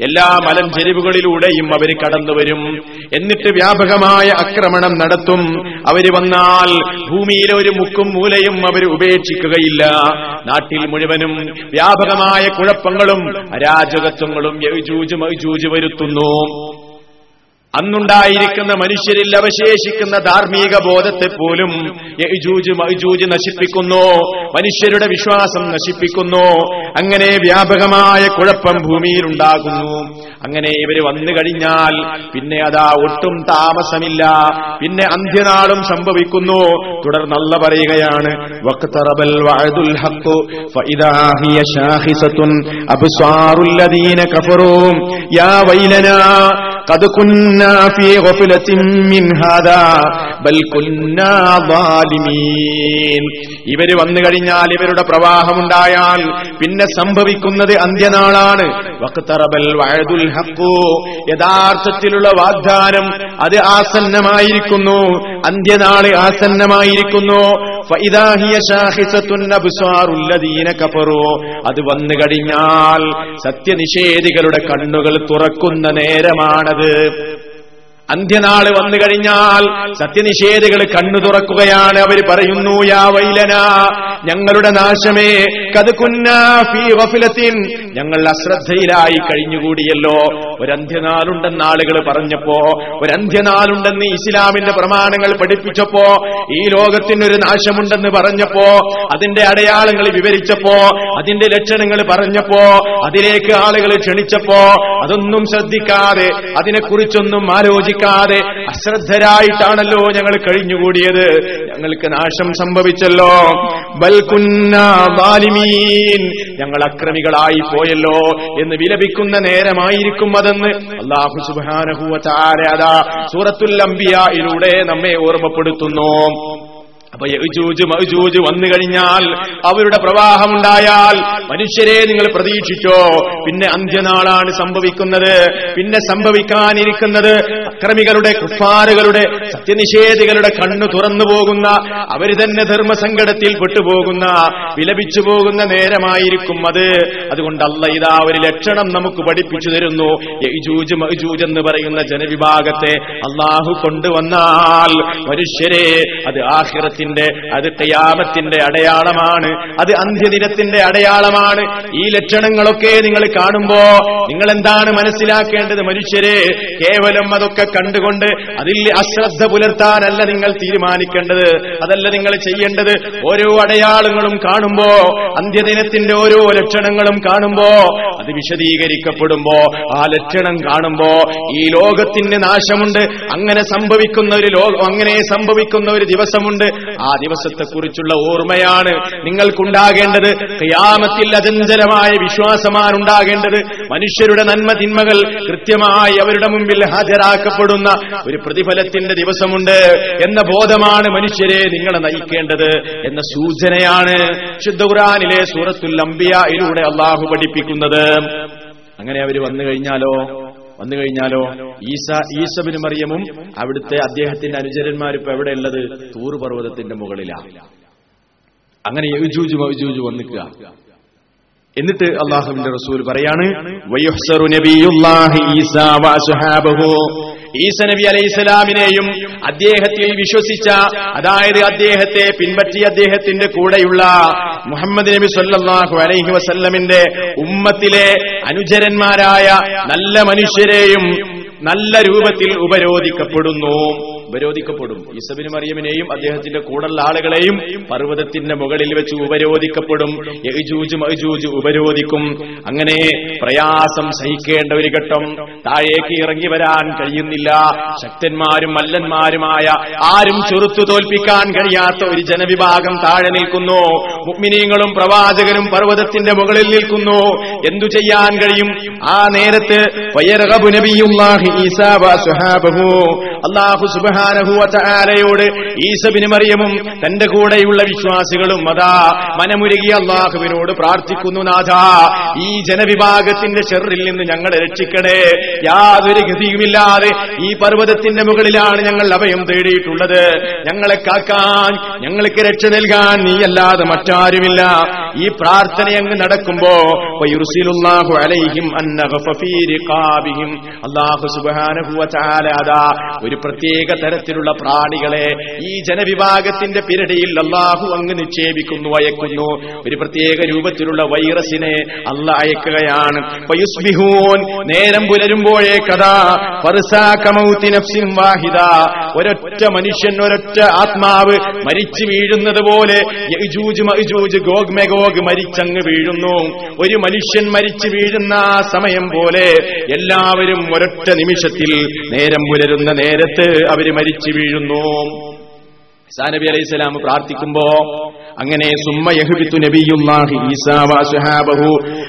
A: എല്ലാ മലഞ്ചെരിവുകളിലൂടെയും അവർ കടന്നുവരും. എന്നിട്ട് വ്യാപകമായ ആക്രമണം നടത്തും. അവർ വന്നാൽ ഭൂമിയിലെ ഒരു മുക്കും മൂലയും അവർ ഉപേക്ഷിക്കുകയില്ല. നാട്ടിൽ മുഴുവനും വ്യാപകമായ കുഴപ്പങ്ങളും അരാജകത്വങ്ങളും വരുത്തുന്നു. അന്നുണ്ടായിരിക്കുന്ന മനുഷ്യരിൽ അവശേഷിക്കുന്ന ധാർമ്മിക ബോധത്തെ പോലും നശിപ്പിക്കുന്നു. മനുഷ്യരുടെ വിശ്വാസം നശിപ്പിക്കുന്നു. അങ്ങനെ വ്യാപകമായ കുഴപ്പം ഭൂമിയിൽ ഉണ്ടാകുന്നു അങ്ങനെ ഇവര് വന്നു കഴിഞ്ഞാൽ പിന്നെ അതാ ഒട്ടും താമസമില്ല പിന്നെ അന്ത്യനാളും സംഭവിക്കുന്നു തുടർന്നല്ല പറയുകയാണ് വഖ്തറബൽ വഅദുൽ ഹഖ് ഫഇദാ ഹിയ ശാഖിസത്തുൻ അബ്സാറുൽ ലദീന കഫറൂ യാ വൈലനാ قد كنا في غفلة من هذا بل كنا ظالمين ഇവര് വന്നു കഴിഞ്ഞാൽ ഇവരുടെ പ്രവാഹമുണ്ടായാൽ പിന്നെ സംഭവിക്കുന്നത് അന്ത്യനാളാണ് വഖ്തറബൽ വഅദുൽ ഹഖ് യഥാർത്ഥത്തിലുള്ള വാഗ്ദാനം അത് ആസന്നമായിരിക്കുന്നു. അന്ത്യനാൾ ആസന്നമായിരിക്കുന്നു. അത് വന്നു കഴിഞ്ഞാൽ സത്യനിഷേധികളുടെ കണ്ണുകൾ തുറക്കുന്ന നേരമാണത്. അന്ത്യനാൾ വന്നു കഴിഞ്ഞാൽ സത്യനിഷേധികൾ കണ്ണു തുറക്കുകയാണ്. അവർ പറയുന്നു യാ വൈലന ഞങ്ങളുടെ നാശമേ കത് കുന്നാഫിലത്തിൻ ഞങ്ങൾ അശ്രദ്ധയിലായി കഴിഞ്ഞുകൂടിയല്ലോ. ഒരന്ത്യനാളുണ്ടെന്ന് ആളുകൾ പറഞ്ഞപ്പോ ഒരന്ത്യനാളുണ്ടെന്ന് ഇസ്ലാമിന്റെ പ്രമാണങ്ങൾ പഠിപ്പിച്ചപ്പോ ഈ ലോകത്തിനൊരു നാശമുണ്ടെന്ന് പറഞ്ഞപ്പോ അതിന്റെ അടയാളങ്ങൾ വിവരിച്ചപ്പോ അതിന്റെ ലക്ഷണങ്ങൾ പറഞ്ഞപ്പോ അതിലേക്ക് ആളുകൾ ക്ഷണിച്ചപ്പോ അതൊന്നും ശ്രദ്ധിക്കാതെ അതിനെക്കുറിച്ചൊന്നും ആലോചിക്കാതെ അശ്രദ്ധരായിട്ടാണല്ലോ ഞങ്ങൾ കഴിഞ്ഞുകൂടിയത്. ഞങ്ങൾക്ക് നാശം സംഭവിച്ചല്ലോ. ബൽകുന്നീൻ ഞങ്ങൾ അക്രമികളായി പോയല്ലോ എന്ന് വിലപിക്കുന്ന നേരമായിരിക്കും അതെന്ന് അള്ളാഹു സുബാനഹുവ സൂറത്തുൽ അംബിയയിലൂടെ നമ്മെ ഓർമ്മപ്പെടുത്തുന്നു. അപ്പൊ യജൂജ് മജൂജ് വന്നു കഴിഞ്ഞാൽ അവരുടെ പ്രവാഹമുണ്ടായാൽ മനുഷ്യരെ നിങ്ങൾ പ്രതീക്ഷിച്ചോ. പിന്നെ അന്ത്യനാളാണ് സംഭവിക്കുന്നത്. പിന്നെ സംഭവിക്കാനിരിക്കുന്നത് അക്രമികളുടെ കുഫാറുകളുടെ സത്യനിഷേധികളുടെ കണ്ണു തുറന്നു പോകുന്ന അവർ തന്നെ ധർമ്മസങ്കടത്തിൽ പെട്ടുപോകുന്ന വിലപിച്ചു പോകുന്ന നേരമായിരിക്കും അത്. അതുകൊണ്ട് അല്ല ഇതാ ഒരു ലക്ഷണം നമുക്ക് പഠിപ്പിച്ചു തരുന്നു. യജൂജ് മജൂജ് എന്ന് പറയുന്ന ജനവിഭാഗത്തെ അള്ളാഹു കൊണ്ടുവന്നാൽ മനുഷ്യരെ അത് ആഹിറത്തിന്റെ അത് കയാമത്തിന്റെ അടയാളമാണ് അത് അന്ത്യദിനത്തിന്റെ അടയാളമാണ്. ഈ ലക്ഷണങ്ങളൊക്കെ നിങ്ങൾ കാണുമ്പോ നിങ്ങൾ എന്താണ് മനസ്സിലാക്കേണ്ടത് മനുഷ്യരെ? കേവലം അതൊക്കെ കണ്ടുകൊണ്ട് അതിൽ അശ്രദ്ധ പുലർത്താനല്ല നിങ്ങൾ തീരുമാനിക്കേണ്ടത്. അതല്ല നിങ്ങൾ ചെയ്യേണ്ടത്. ഓരോ അടയാളങ്ങളും കാണുമ്പോ അന്ത്യദിനത്തിന്റെ ഓരോ ലക്ഷണങ്ങളും കാണുമ്പോ അത് വിശദീകരിക്കപ്പെടുമ്പോ ആ ലക്ഷണം കാണുമ്പോ ഈ ലോകത്തിന് നാശമുണ്ട്. അങ്ങനെ സംഭവിക്കുന്ന ഒരു ലോകം അങ്ങനെ സംഭവിക്കുന്ന ഒരു ദിവസമുണ്ട്. ആ ദിവസത്തെക്കുറിച്ചുള്ള ഓർമ്മയാണ് നിങ്ങൾക്കുണ്ടാകേണ്ടത്. ക്യാമത്തിൽ അചഞ്ചലമായ വിശ്വാസമാണ് ഉണ്ടാകേണ്ടത് മനുഷ്യരുടെ നന്മ തിന്മകൾ കൃത്യമായി അവരുടെ മുമ്പിൽ ഹാജരാക്കപ്പെടുന്ന ഒരു പ്രതിഫലത്തിന്റെ ദിവസമുണ്ട് എന്ന ബോധമാണ് മനുഷ്യരെ നിങ്ങളെ നയിക്കേണ്ടത് എന്ന സൂചനയാണ് ശുദ്ധ ഖുർആനിലെ സൂറത്തുൽ അംബിയയിലൂടെ അള്ളാഹു പഠിപ്പിക്കുന്നത്. അങ്ങനെ അവർ വന്നു കഴിഞ്ഞാലോ? വന്നു കഴിഞ്ഞാലോ ഈസ ഈസബിന് മറിയമും അവിടുത്തെ അദ്ദേഹത്തിന്റെ അനുചരന്മാരും ഇപ്പൊ എവിടെയുള്ളത്? തൂറുപർവതത്തിന്റെ മുകളിലാണ് അങ്ങനെ യജൂജ് മൗജൂജ് വന്നിക്കുക. എന്നിട്ട് അള്ളാഹുവിന്റെ റസൂൽ പറയാണ് ഈസ നബി അലൈഹി സ്വലാമിനെയും അദ്ദേഹത്തിൽ വിശ്വസിച്ച അതായത് അദ്ദേഹത്തെ പിൻപറ്റി അദ്ദേഹത്തിന്റെ കൂടെയുള്ള മുഹമ്മദ് നബി സല്ലാഹു അലൈഹി വസല്ലമിന്റെ ഉമ്മത്തിലെ അനുചരന്മാരായ നല്ല മനുഷ്യരെയും നല്ല രൂപത്തിൽ ഉപരോധിക്കപ്പെടുന്നു. ഉപരോധിക്കപ്പെടും. ഈസബിന് മറിയമിനെയും അദ്ദേഹത്തിന്റെ കൂടെയുള്ള ആളുകളെയും പർവതത്തിന്റെ മുകളിൽ വെച്ച് ഉപരോധിക്കപ്പെടും. യജൂജ് മഹജൂജ് ഉപരോധിക്കും. അങ്ങനെ പ്രയാസം സഹിക്കേണ്ട ഒരു ഘട്ടം താഴേക്ക് ഇറങ്ങി വരാൻ കഴിയുന്നില്ല. ശക്തന്മാരും മല്ലന്മാരുമായ ആരും ചെറുത്തു തോൽപ്പിക്കാൻ കഴിയാത്ത ഒരു ജനവിഭാഗം താഴെ നിൽക്കുന്നു. മുഗ്മിനീങ്ങളും പ്രവാചകനും പർവതത്തിന്റെ മുകളിൽ നിൽക്കുന്നു. എന്തു ചെയ്യാൻ കഴിയും? ആ നേരത്ത് അള്ളാഹു നബിയുല്ലാഹി അല്ലാഹു ഈസബിന് മറിയമും തന്റെ കൂടെയുള്ള വിശ്വാസികളും അതാ മനമുരുകി അള്ളാഹുവിനോട് പ്രാർത്ഥിക്കുന്നു നാഥ. ഈ ജനവിഭാഗത്തിന്റെ ചെറിൽ നിന്ന് ഞങ്ങളെ രക്ഷിക്കണേ. യാതൊരു ഗതിയുമില്ലാതെ ഈ പർവതത്തിന്റെ മുകളിലാണ് ഞങ്ങൾ അഭയം തേടിയിട്ടുള്ളത്. ഞങ്ങളെ കാക്കാൻ ഞങ്ങൾക്ക് രക്ഷ നൽകാൻ നീ അല്ലാതെ മറ്റാരുമില്ല. ഈ പ്രാർത്ഥന അങ്ങ് നടക്കുമ്പോ അള്ളാഹു അലൈഹിം വതആല അതാ ഒരു പ്രത്യേക തരത്തിലുള്ള പ്രാണികളെ ഈ ജനവിഭാഗത്തിന്റെ പിരടിയിൽ അള്ളാഹു അങ്ങ് നിക്ഷേപിക്കുന്നു അയക്കുന്നു. ഒരു പ്രത്യേക രൂപത്തിലുള്ള വൈറസിനെ അല്ല അയക്കുകയാണ്. നേരം പുലരുമ്പോഴേ കഥാ വാഹിദ. ഒരൊറ്റ മനുഷ്യൻ ഒരൊറ്റ ആത്മാവ് മരിച്ചു വീഴുന്നത് പോലെ ഗോഗ് മരിച്ചങ്ങ് വീഴുന്നു. ഒരു മനുഷ്യൻ മരിച്ചു വീഴുന്ന ആ സമയം പോലെ എല്ലാവരും ഒരൊറ്റ നിമിഷത്തിൽ നേരം പുലരുന്ന നേരത്ത് അവർ മരിച്ചു വീഴുന്നു. നബി അലൈഹി സ്വലാം പ്രാർത്ഥിക്കുമ്പോ അങ്ങനെ സുമ്മ യഹ്ബിത്തു നബിയുല്ലാഹി ഈസാ വസുഹാബഹു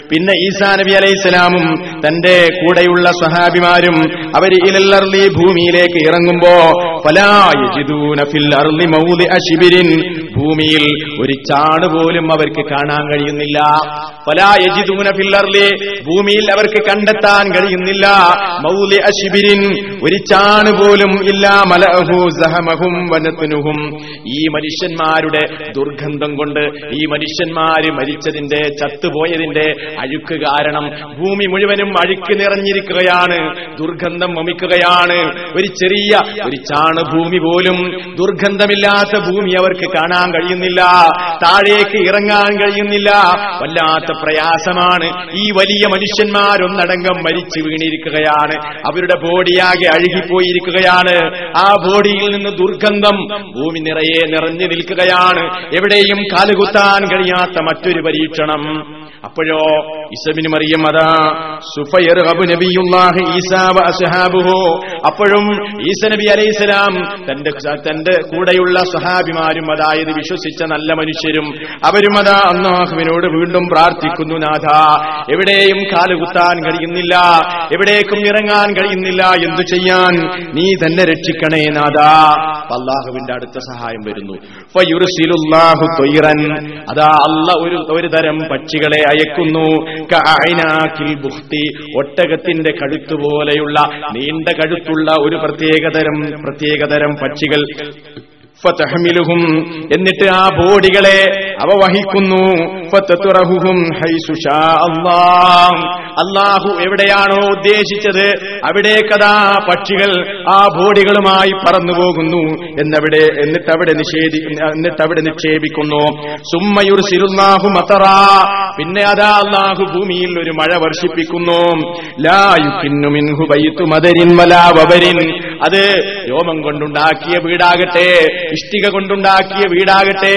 A: പിന്നെ ഈസാ നബി അലൈഹി സ്വലാമും തന്റെ കൂടെയുള്ള സഹാബിമാരും അവർ ഇലല്ലർലി ഭൂമിയിലേക്ക് ഇറങ്ങുമ്പോ ഭൂമിയിൽ ഒരു ചാണ് പോലും അവർക്ക് കാണാൻ കഴിയുന്നില്ല. ഭൂമിയിൽ അവർക്ക് കണ്ടെത്താൻ കഴിയുന്നില്ല. മൗലി അശിബിരിൻ ഒരു ചാണ് പോലും ഇല്ല മലഹു സഹമഹും വനത്തിനുഹും. ഈ മനുഷ്യന്മാരുടെ ദുർഗന്ധം കൊണ്ട് ഈ മനുഷ്യന്മാര് മരിച്ചതിന്റെ ചത്തുപോയതിന്റെ അഴുക്ക് കാരണം ഭൂമി മുഴുവനും അഴുക്ക് നിറഞ്ഞിരിക്കുകയാണ് ദുർഗന്ധം വമിക്കുകയാണ്. ഒരു ചെറിയ ഒരു ചാണ് ഭൂമി പോലും ദുർഗന്ധമില്ലാത്ത ഭൂമി അവർക്ക് കാണാൻ കഴിയുന്നില്ല താഴേക്ക് ഇറങ്ങാൻ കഴിയുന്നില്ല. വല്ലാത്ത പ്രയാസമാണ്. ഈ വലിയ മനുഷ്യന്മാരൊന്നടങ്കം മരിച്ചു വീണിരിക്കുകയാണ്. അവരുടെ ബോഡിയാകെ അഴുകിപ്പോയിരിക്കുകയാണ്. ആ ബോഡിയിൽ നിന്ന് ദുർഗന്ധം ഭൂമി നിറയെ നിറഞ്ഞു നിൽക്കുകയാണ്. എവിടെയും കാലുകുത്താൻ കഴിയാത്ത മറ്റൊരു പരീക്ഷണം. അപ്പോഴോ ഇസബിന് മറിയം അതാ സുഫയർ അപ്പോഴും ഈസ നബി അലൈഹിസ്സലാം തന്റെ തന്റെ കൂടെയുള്ള സ്വഹാബിമാരും അതായത് വിശ്വസിച്ച നല്ല മനുഷ്യരും അവരും അതാ അന്നാഹുവിനോട് വീണ്ടും പ്രാർത്ഥിക്കുന്നു നാഥ എവിടെയും കാലുകുത്താൻ കഴിയുന്നില്ല എവിടേക്കും ഇറങ്ങാൻ കഴിയുന്നില്ല എന്തു ചെയ്യാൻ? നീ തന്നെ രക്ഷിക്കണേ നാഥ. അള്ളാഹുവിന്റെ അടുത്ത സഹായം വരുന്നു. അതാ അല്ല ഒരു ഒരു തരം പക്ഷികളെ അയക്കുന്നു ഒട്ടകത്തിന്റെ. ഒട്ടകത്തിന്റെ കഴുത്തുപോലെയുള്ള നീണ്ട കഴുത്തുള്ള ഒരു പ്രത്യേകതരം പ്രത്യേകതരം പക്ഷികൾ ഫതഹ്മിലുഹും. എന്നിട്ട് ആ ബോഡികളെ അവ വഹിക്കുന്നു ഫതതുറഹുഹും ഹൈസു അല്ലാഹ്. അല്ലാഹു എവിടെയാണോ ഉദ്ദേശിച്ചത് അവിടേക്കതാ പക്ഷികൾ ആ ബോഡികളുമായി പറന്നുപോകുന്നു. എന്നവിടെ എന്നിട്ട് അവിടെ നിഷേധി എന്നിട്ട് അവിടെ നിക്ഷേപിക്കുന്നു. സുമ്മയുർ സിരുന്നാഹു മതറ. പിന്നെ അതാ അല്ലാഹു ഭൂമിയിൽ ഒരു മഴ വർഷിപ്പിക്കുന്നു. ലാ യുക്കിന്നു മിൻഹു ബൈത്തു മദരിൻ വലാ വബരിൻ. അത് രോമം കൊണ്ടുണ്ടാക്കിയ വീടാകട്ടെ. ഇഷ്ടിക കൊണ്ടുണ്ടാക്കിയ വീടാകട്ടെ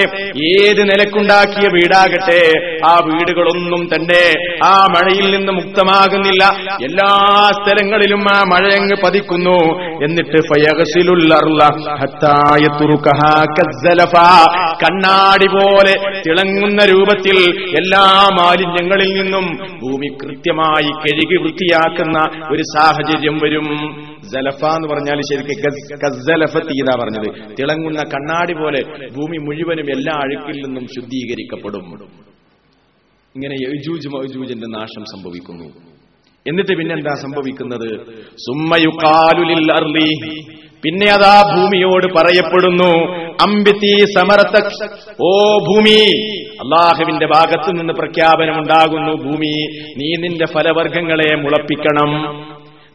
A: ഏത് നിലക്കുണ്ടാക്കിയ വീടാകട്ടെ ആ വീടുകളൊന്നും തന്നെ ആ മഴയിൽ നിന്ന് മുക്തമാകുന്നില്ല എല്ലാ സ്ഥലങ്ങളിലും ആ മഴയങ്ങ് പതിക്കുന്നു എന്നിട്ട്. കണ്ണാടി പോലെ തിളങ്ങുന്ന രൂപത്തിൽ എല്ലാ മാലിന്യങ്ങളിൽ നിന്നും ഭൂമി കൃത്യമായി കഴുകി വൃത്തിയാക്കുന്ന ഒരു സാഹചര്യം വരും ജലഫ എന്ന് പറഞ്ഞാൽ ശരിക്കും പറഞ്ഞത്. തിളങ്ങുന്ന കണ്ണാടി പോലെ ഭൂമി മുഴുവനും എല്ലാ അഴുക്കിൽ നിന്നും ശുദ്ധീകരിക്കപ്പെടും. ഇങ്ങനെ യജൂജ് നാശം സംഭവിക്കുന്നു. എന്നിട്ട് പിന്നെന്താ സംഭവിക്കുന്നത്? സുമ്മയുക്കാലുലിൽ അർലി പിന്നെ അതാ ഭൂമിയോട് പറയപ്പെടുന്നു അമ്പിത്തി സമരത്ത ഓ ഭൂമി. അള്ളാഹുവിന്റെ ഭാഗത്തു നിന്ന് പ്രഖ്യാപനം ഉണ്ടാകുന്നു ഭൂമി നീ നിന്റെ ഫലവർഗങ്ങളെ മുളപ്പിക്കണം.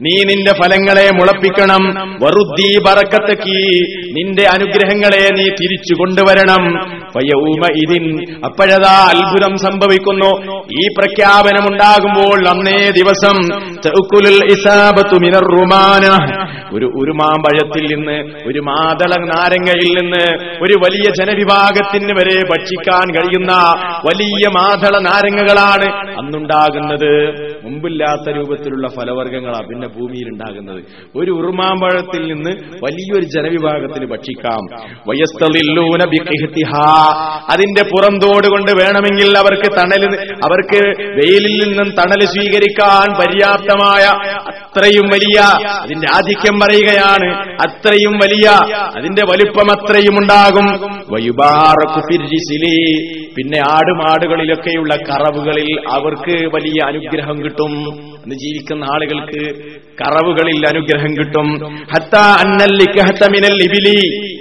A: നീ നിന്റെ ഫലങ്ങളെ മുളപ്പിക്കണം. വറുദ്ദീ ബറക്കത്തക്കി നിന്റെ അനുഗ്രഹങ്ങളെ നീ തിരിച്ചു കൊണ്ടുവരണം. പയ്യൂമ ഇതിൻ അപ്പോഴതാ അത്ഭുതം സംഭവിക്കുന്നു. ഈ പ്രഖ്യാപനമുണ്ടാകുമ്പോൾ അന്നേ ദിവസം റുമാന. ഒരു ഉരുമാമ്പഴത്തിൽ നിന്ന് ഒരു മാതള നാരങ്ങയിൽ നിന്ന് ഒരു വലിയ ജനവിഭാഗത്തിന് വരെ ഭക്ഷിക്കാൻ കഴിയുന്ന വലിയ മാതള നാരങ്ങകളാണ് അന്നുണ്ടാകുന്നത്. മുമ്പില്ലാത്ത രൂപത്തിലുള്ള ഫലവർഗങ്ങളാണ് പിന്നെ ഭൂമിയിൽ ഉണ്ടാകുന്നത് ഒരു ഉറുമാമ്പഴത്തിൽ നിന്ന് വലിയൊരു ജനവിഭാഗത്തിന് ഭക്ഷിക്കാം. അതിന്റെ പുറന്തോട് കൊണ്ട് വേണമെങ്കിൽ അവർക്ക് തണൽ അവർക്ക് വെയിലിൽ നിന്നും തണൽ സ്വീകരിക്കാൻ പര്യാപ്തമായ അത്രയും വലിയ അതിന്റെ ആധിക്യം പറയുകയാണ് അത്രയും വലിയ അതിന്റെ വലുപ്പം അത്രയും ഉണ്ടാകും. പിന്നെ ആടുമാടുകളിലൊക്കെയുള്ള കറവുകളിൽ അവർക്ക് വലിയ അനുഗ്രഹം കിട്ടും. അന്ന് ജീവിക്കുന്ന ആളുകൾക്ക് കറവുകളിൽ അനുഗ്രഹം കിട്ടും. ഹത്ത അന്നല്ലിക്കഹത്ത മിനൽ ഇബിലി.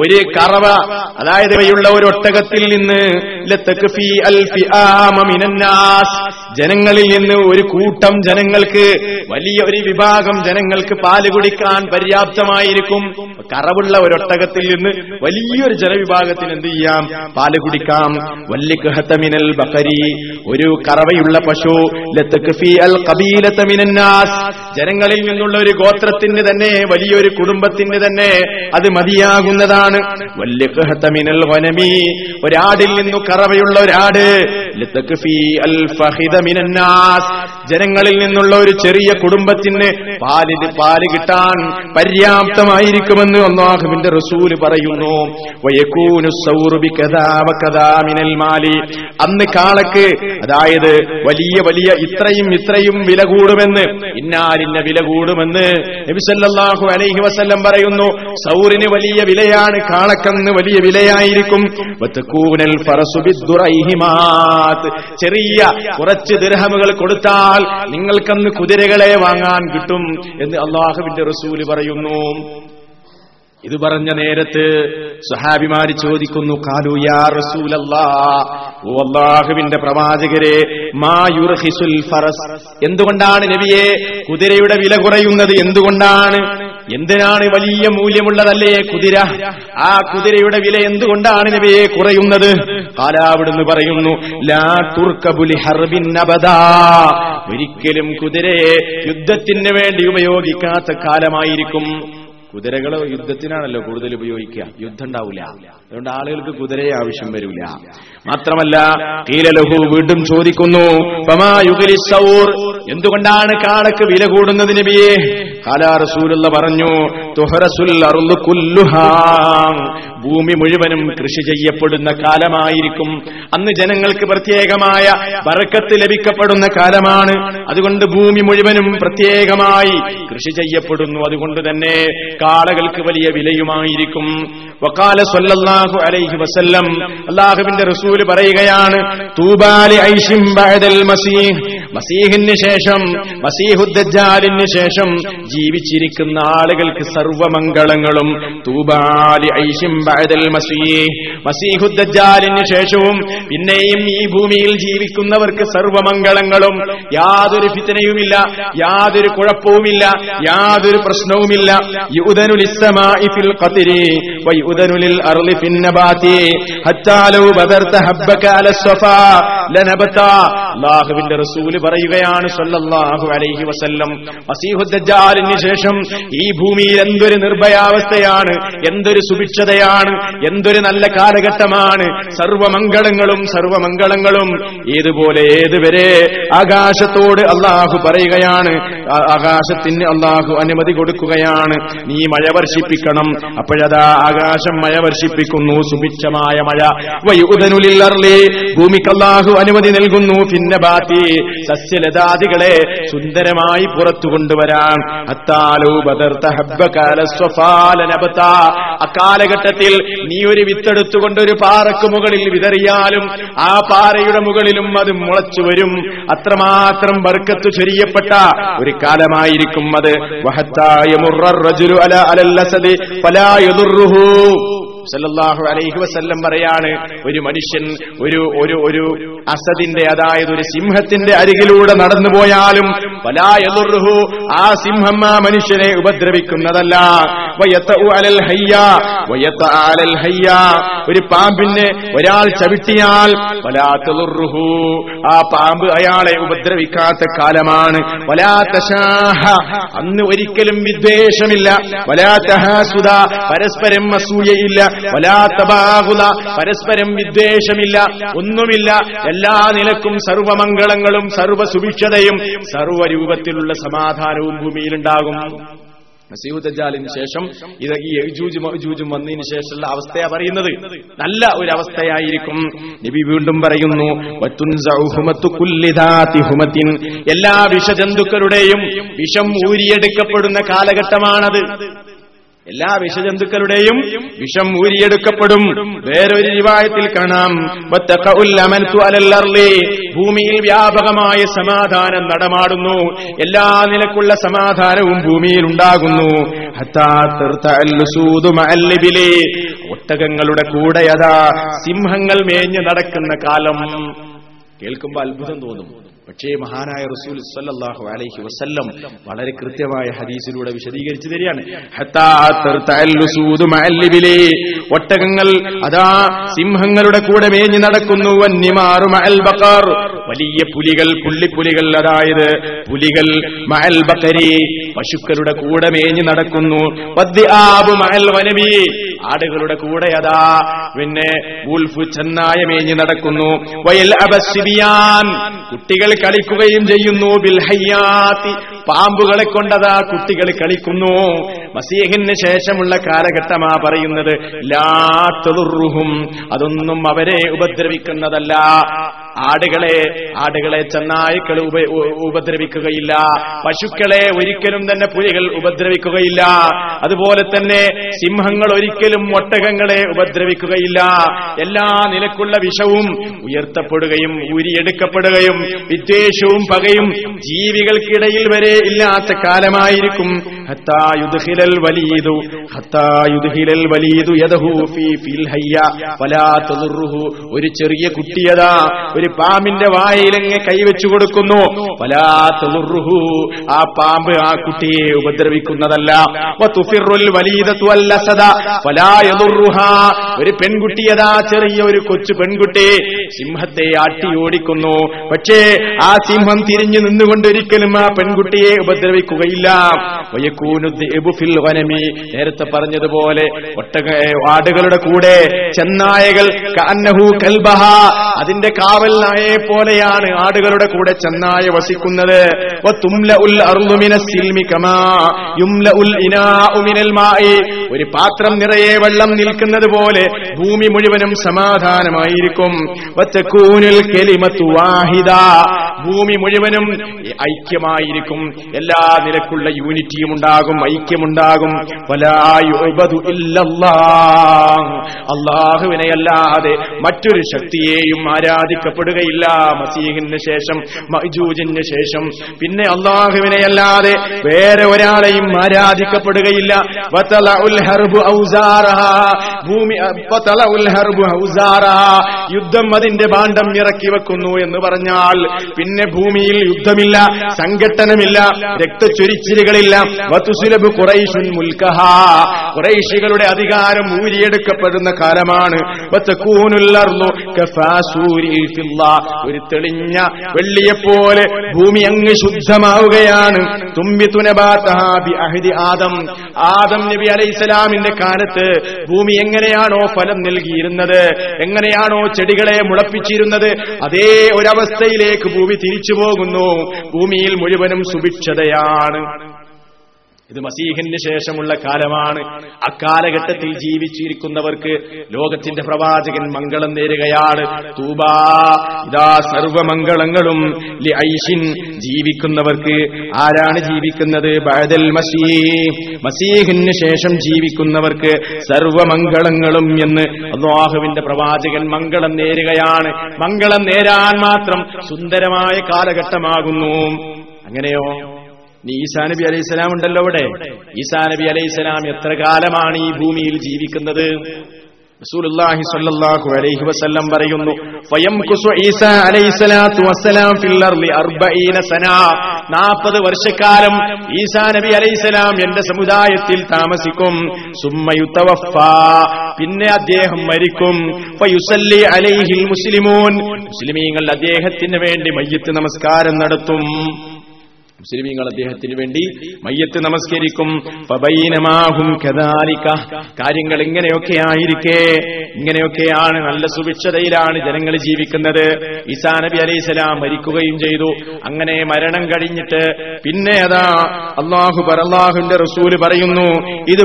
A: ഒരു കറവ അതായത് ഇവയുള്ള ഒരു ഒട്ടകത്തിൽ നിന്ന്. ജനങ്ങളിൽ നിന്ന് ഒരു കൂട്ടം ജനങ്ങൾക്ക് വലിയ ഒരു വിഭാഗം ജനങ്ങൾക്ക് പാൽ കുടിക്കാൻ പര്യാപ്തമായിരിക്കും. കറവുള്ള ഒരു ഒട്ടകത്തിൽ നിന്ന് വലിയൊരു ജനവിഭാഗത്തിന് എന്ത് ചെയ്യാം? പാൽ കുടിക്കാം. വല്ലിക്കഹത്തമിനൽ ബക്കരി ഒരു കറവയുള്ള പശു ഖബീലത ജനങ്ങളിൽ നിന്നുള്ള ഒരു ഗോത്രത്തിന് തന്നെ വലിയൊരു കുടുംബത്തിന് തന്നെ അത് മതിയാകുന്നതാണ്. വനമി ഒരാടിൽ നിന്നു കറവയുള്ള ഒരാട്. ജനങ്ങളിൽ നിന്നുള്ള ഒരു ചെറിയ കുടുംബത്തിന് പാൽ പാൽ കിട്ടാൻ പര്യാപ്തമായിരിക്കുമെന്ന് അള്ളാഹുവിന്റെ റസൂൽ പറയുന്നു. അന്ന് കാളക്ക് അതായത് വലിയ വലിയ ഇത്രയും ഇത്രയും വില കൂടുമെന്ന് ഇന്നാലിന്ന വില കൂടുമെന്ന് നബിസല്ലാഹു അലൈഹി വസല്ലം പറയുന്നു. സൗറിന് വലിയ വിലയാണ്. കാളക്കന്ന് വലിയ വിലയായിരിക്കും. ചെറിയ കുറച്ച് ദിർഹമുകൾ കൊടുത്താൽ നിങ്ങൾക്കന്ന് കുതിരകളെ വാങ്ങാൻ കിട്ടും എന്ന് അള്ളാഹുവിന്റെ റസൂൽ പറയുന്നു. ഇത് പറഞ്ഞ നേരത്ത് സഹാബിമാര് ചോദിക്കുന്നു കാലു യാ റസൂലല്ലാ ഓ അള്ളാഹുവിന്റെ പ്രവാചകരെ ഫറസ്. എന്തുകൊണ്ടാണ് നബിയെ കുതിരയുടെ വില കുറയുന്നത് എന്തുകൊണ്ടാണ്? എന്തിനാണ് വലിയ മൂല്യമുള്ളതല്ലേ കുതിര? ആ കുതിരയുടെ വില എന്തുകൊണ്ടാണ് നബിയെ കുറയുന്നത്? കാലാവിടുന്ന് പറയുന്നു ലാ തുർക്കബുലി ഹർബിൻ അബദാ ഒരിക്കലും കുതിരയെ യുദ്ധത്തിന് വേണ്ടി ഉപയോഗിക്കാത്ത കാലമായിരിക്കും. കുതിരകൾ യുദ്ധത്തിനാണല്ലോ കൂടുതൽ ഉപയോഗിക്കുക. യുദ്ധം ഉണ്ടാവില്ല അതുകൊണ്ട് ആളുകൾക്ക് കുതിരയെ ആവശ്യം വരില്ല മാത്രമല്ല കീലലഹു വീണ്ടും ചോദിക്കുന്നു എന്തുകൊണ്ടാണ് കാളക്ക് വില കൂടുന്നത് നബിയെ? കാലാ റസൂലുള്ള പറഞ്ഞു തുഹറസുൽ അറുളു കുല്ലുഹാ ഭൂമി മുഴുവനും കൃഷി ചെയ്യപ്പെടുന്ന കാലമായിരിക്കും. അന്ന് ജനങ്ങൾക്ക് പ്രത്യേകമായ വറക്കത്ത് ലഭിക്കപ്പെടുന്ന കാലമാണ്. അതുകൊണ്ട് ഭൂമി മുഴുവനും പ്രത്യേകമായി കൃഷി ചെയ്യപ്പെടുന്നു. അതുകൊണ്ട് തന്നെ കാളകൾക്ക് വലിയ വിലയുമായിരിക്കും. വക്കാല സൊല്ലാഹു അലൈഹി വസല്ലം അള്ളാഹുവിന്റെ റസൂൽ പറയുകയാണ് തൂബാലി ഐഷിം മസീഹ്. മസീഹിന് ശേഷം മസീഹുദ്ദാലിന് ശേഷം ജീവിച്ചിരിക്കുന്ന ആളുകൾക്ക് സർവമംഗളങ്ങളും തൂബാലി ഐഷിം മസീഹുദ്ദാലിന് ശേഷവും പിന്നെയും ഈ ഭൂമിയിൽ ജീവിക്കുന്നവർക്ക് സർവമംഗളങ്ങളും യാതൊരു ഫിത്തനയുമില്ല യാതൊരു കുഴപ്പവുമില്ല യാതൊരു പ്രശ്നവുമില്ല. റസൂൽ പറയുകയാണ് അലൈഹി വസല്ലം. ശേഷം ഈ ഭൂമിയിൽ എന്തൊരു നിർഭയാവസ്ഥയാണ് എന്തൊരു സുഭിക്ഷതയാണ് എന്തൊരു നല്ല കാലഘട്ടമാണ്. സർവമംഗളങ്ങളും സർവമംഗളങ്ങളും. ഏതുപോലെ ഏതുവരെ ആകാശത്തോട് അള്ളാഹു പറയുകയാണ്. ആകാശത്തിന് അള്ളാഹു അനുമതി കൊടുക്കുകയാണ്. നീ മഴ വർഷിപ്പിക്കണം. അപ്പോഴതാ ആകാശം മഴ വർഷിപ്പിക്കുന്നു. സുഭിക്ഷമായ മഴ. വയുദനുലിൽ അർളി ഭൂമിക്ക് അള്ളാഹു അനുമതി നൽകുന്നു. പിന്നെ ബാത്തി സസ്യലതാദികളെ സുന്ദരമായി പുറത്തു കൊണ്ടുവരാൻ അത്താലോ ബദർത്ത ഹബ്ബകാല സ്വഫാലനബത്ത അക്കാലഘട്ടത്തിൽ നീ ഒരു വിത്തെടുത്തുകൊണ്ട് ഒരു പാറക്ക് മുകളിൽ വിതറിയാലും ആ പാറയുടെ മുകളിലും അത് മുളച്ചു വരും. അത്രമാത്രം ബർക്കത്ത് ചൊരിയപ്പെട്ട ഒരു കാലമായിരിക്കും അത്. വഹത്തായ മുറു അല അലല്ലസത് ഫലാ സല്ലാഹു അലൈഹി വസല്ലം പറയാണ് ഒരു മനുഷ്യൻ ഒരു ഒരു ഒരു അസദിന്റെ അതായത് ഒരു സിംഹത്തിന്റെ അരികിലൂടെ നടന്നു പോയാലും പലായതുർഹു ആ സിംഹം ആ മനുഷ്യനെ ഉപദ്രവിക്കുന്നതല്ല. ഒരു പാമ്പിനെ ഒരാൾ ചവിട്ടിയാൽ വലാത്തതുർഹു ആ പാമ്പ് അയാളെ ഉപദ്രവിക്കാത്ത കാലമാണ്. വലാത്തശാഹ അന്ന് ഒരിക്കലും വിദ്വേഷമില്ല. വലാത്തഹാസുത പരസ്പരം അസൂയയില്ല. വലാത്തബാഹുല പരസ്പരം വിദ്വേഷമില്ല. ഒന്നുമില്ല. എല്ലാ നിലക്കും സർവമംഗളങ്ങളും സർവസുഭിക്ഷതയും സർവരൂപത്തിലുള്ള സമാധാനവും ഭൂമിയിലുണ്ടാകും. മസീഹുദ്ദാലിന് ശേഷം ഇത് ഈ യജൂജും മഅജൂജും വന്നതിന് ശേഷമുള്ള അവസ്ഥയാ പറയുന്നത്. നല്ല ഒരു അവസ്ഥയായിരിക്കും. നബി വീണ്ടും പറയുന്നു എല്ലാ വിഷജന്തുക്കളുടെയും വിഷം ഊരിയെടുക്കപ്പെടുന്ന കാലഘട്ടമാണത്. എല്ലാ വിഷജന്തുക്കളുടെയും വിഷം ഊരിയെടുക്കപ്പെടും. വേറൊരു രീവായത്തിൽ കാണാം. ഭൂമിയിൽ വ്യാപകമായ സമാധാനം നടമാടുന്നു. എല്ലാ നിലക്കുള്ള സമാധാനവും ഭൂമിയിൽ ഉണ്ടാകുന്നു. ഒട്ടകങ്ങളുടെ കൂടെ അതാ സിംഹങ്ങൾ മേഞ്ഞു നടക്കുന്ന കാലം. കേൾക്കുമ്പോൾ അത്ഭുതം തോന്നും. പക്ഷേ മഹാനായ റസൂൽ സല്ലാഹു അലൈഹി വസല്ലം വളരെ കൃത്യമായ ഹദീസിലൂടെ വിശദീകരിച്ചു തരികയാണ്. ഒട്ടകങ്ങൾ അതാ സിംഹങ്ങളുടെ കൂടെ മേഞ്ഞു നടക്കുന്നു. വന്നിമാറു മഅൽ ബഖർ. വലിയ പുലികൾ പുള്ളിപ്പുലികൾ അതായത് പുലികൾ മഹൽ ബക്കരി പശുക്കളുടെ കൂടെ മേഞ്ഞു നടക്കുന്നു. മഹൽ വനമി ആടുകളുടെ കൂടെ അതാ പിന്നെ ചെന്നായ മേഞ്ഞു നടക്കുന്നു. വയൽ അബസിബിയാൻ കുട്ടികൾ കളിക്കുകയും ചെയ്യുന്നു. ബിൽഹയ്യാത്തി പാമ്പുകളെ കൊണ്ടതാ കുട്ടികൾ കളിക്കുന്നു. മസീഹിന് ശേഷമുള്ള കാലഘട്ടമാ പറയുന്നത് ലാത്തതുറുഹും അതൊന്നും അവരെ ഉപദ്രവിക്കുന്നതല്ല. ആടുകളെ ആടുകളെ ചെന്നായ്ക്കൾ ഉപ ഉപദ്രവിക്കുകയില്ല. പശുക്കളെ ഒരിക്കലും തന്നെ പുലികൾ ഉപദ്രവിക്കുകയില്ല. അതുപോലെ തന്നെ സിംഹങ്ങൾ ഒരിക്കലും ഒട്ടകങ്ങളെ ഉപദ്രവിക്കുകയില്ല. എല്ലാ നിലക്കുള്ള വിഷവും ഉയർത്തപ്പെടുകയും ഊരിയെടുക്കപ്പെടുകയും വിദ്വേഷവും പകയും ജീവികൾക്കിടയിൽ വരെ ഇല്ലാത്ത കാലമായിരിക്കും. ഹത്തായുദ്ഹിലൽ വലീതു വലീദു ഹത്താ യുദ്ഹിലൽ വലീദു യദഹു ഫീ ഫിൽ ഹയ്യ വലാ തദുറുഹു ഒരു ചെറിയ കുട്ടിയതാ ഒരു ഒരു പാമ്പിന്റെ വായിലങ്ങ് കൈവച്ചു കൊടുക്കുന്നു. വലാത്തുറുഹു ആ പാമ്പ് ആ കുട്ടിയെ ഉപദ്രവിക്കുന്നതല്ല. ഒരു പെൺകുട്ടിയതാ ചെറിയ ഒരു കൊച്ചു പെൺകുട്ടി സിംഹത്തെ ആട്ടി ഓടിക്കുന്നു. പക്ഷേ ആ സിംഹം തിരിഞ്ഞു നിന്നുകൊണ്ട് ഒരിക്കലും ആ പെൺകുട്ടിയെ ഉപദ്രവിക്കുകയില്ല. നേരത്തെ പറഞ്ഞതുപോലെ ഒട്ടക ആടുകളുടെ കൂടെ ചെന്നായകൾ അതിന്റെ കാവൽ നായയെ പോലെയാണ് ആടുകളുടെ കൂടെ ചെന്നായ വസിക്കുന്നത്. ഒരു പാത്രം നിറയെ വെള്ളം നിൽക്കുന്നത് പോലെ ഭൂമി മുഴുവനും സമാധാനമായിരിക്കും. ഭൂമി മുഴുവനും ഐക്യമായിരിക്കും. എല്ലാ നിലക്കുള്ള യൂണിറ്റിയും ഉണ്ടാകും ഐക്യമുണ്ടാകും. വലാ യുഅബദു ഇല്ലല്ലാഹ്. അള്ളാഹുവിനെ അല്ലാതെ മറ്റൊരു ശക്തിയെയും ആരാധിക്കപ്പെടുകയില്ല മസീഹിന് ശേഷം മൈജൂജിന് ശേഷം. പിന്നെ അള്ളാഹുവിനെ അല്ലാതെ വേറെ ഒരാളെയും ആരാധിക്കപ്പെടുകയില്ല. ഭൂമി. യുദ്ധം അതിന്റെ ഭാണ്ഡം ഇറക്കി വെക്കുന്നു എന്ന് പറഞ്ഞാൽ പിന്നെ ഭൂമിയിൽ യുദ്ധമില്ല സംഘട്ടനമില്ല രക്തച്ചൊരിച്ചിലുകളില്ല. വതുസുലബ് ഖുറൈശുൻ മുൽക്കഹ. ഖുറൈശികളുടെ അധികാരം ഊരിയെടുക്കപ്പെടുന്ന കാലമാണ്. ഫില്ല. ഒരു തെളിഞ്ഞ വെള്ളിയെപ്പോലെ ഭൂമി അങ്ങ് ശുദ്ധമാവുകയാണ്. തുമ്പി തുനബാത്തഹാബി അഹിദി ആദം. ആദം നബി അലൈഹിസ്സലാമിന്റെ കാലത്ത് ഭൂമി എങ്ങനെയാണോ ഫലം നൽകിയിരുന്നത് എങ്ങനെയാണോ ചെടികളെ മുളപ്പിച്ചിരുന്നത് അതേ ഒരവസ്ഥയിലേക്ക് ഭൂമി തിരിച്ചു പോകുന്നു. ഭൂമിയിൽ മുഴുവനും സുഭിക്ഷതയാണ്. ഇത് മസീഹിന് ശേഷമുള്ള കാലമാണ്. അക്കാലഘട്ടത്തിൽ ജീവിച്ചിരിക്കുന്നവർക്ക് ലോകത്തിന്റെ പ്രവാചകൻ മംഗളം നേരുകയാണ്. തൂബാ ഇതാ സർവമംഗളങ്ങളും ജീവിക്കുന്നവർക്ക് ആരാണ് ജീവിക്കുന്നത്? ബഹദൽ മസീഹ്. മസീഹിന് ശേഷം ജീവിക്കുന്നവർക്ക് സർവമംഗളങ്ങളും എന്ന് അള്ളാഹുവിന്റെ പ്രവാചകൻ മംഗളം നേരുകയാണ്. മംഗളം നേരാൻ മാത്രം സുന്ദരമായ കാലഘട്ടമാകുന്നു. അങ്ങനെയോ? ഇനി ഈസാ നബി അലൈഹി സ്വലാം ഉണ്ടല്ലോ അവിടെ. ഈസാ നബി അലൈഹി സ്വലാം എത്ര കാലമാണ് ഈ ഭൂമിയിൽ ജീവിക്കുന്നത്? റസൂലുള്ളാഹി സ്വല്ലല്ലാഹു അലൈഹി വസല്ലം പറയുന്നു ഈസാ ഫിൽ അർളി 40 സന. 40 വർഷക്കാലം ഈസാ നബി അലൈഹി എന്റെ സമുദായത്തിൽ താമസിക്കും. പിന്നെ അദ്ദേഹം മരിക്കും. ഫയുസല്ലി അലൈഹിൽ മുസ്ലിമൂൻ. മുസ്ലിമീങ്ങൾ അദ്ദേഹത്തിന് വേണ്ടി മയ്യത്ത് നമസ്കാരം നടത്തും. മുസ്ലിമീങ്ങൾ അദ്ദേഹത്തിന് വേണ്ടി മയ്യത്ത് നമസ്കരിക്കും. കാര്യങ്ങൾ ഇങ്ങനെയൊക്കെ ആയിരിക്കെ. ഇങ്ങനെയൊക്കെയാണ് നല്ല സുഭിക്ഷതയിലാണ് ജനങ്ങൾ ജീവിക്കുന്നത്. ഈസാ നബി അലൈഹിസ്സലാം മരിക്കുകയും ചെയ്തു. അങ്ങനെ മരണം കഴിഞ്ഞിട്ട് പിന്നെ അതാ അള്ളാഹു അള്ളാഹുന്റെ റസൂൽ പറയുന്നു ഇത്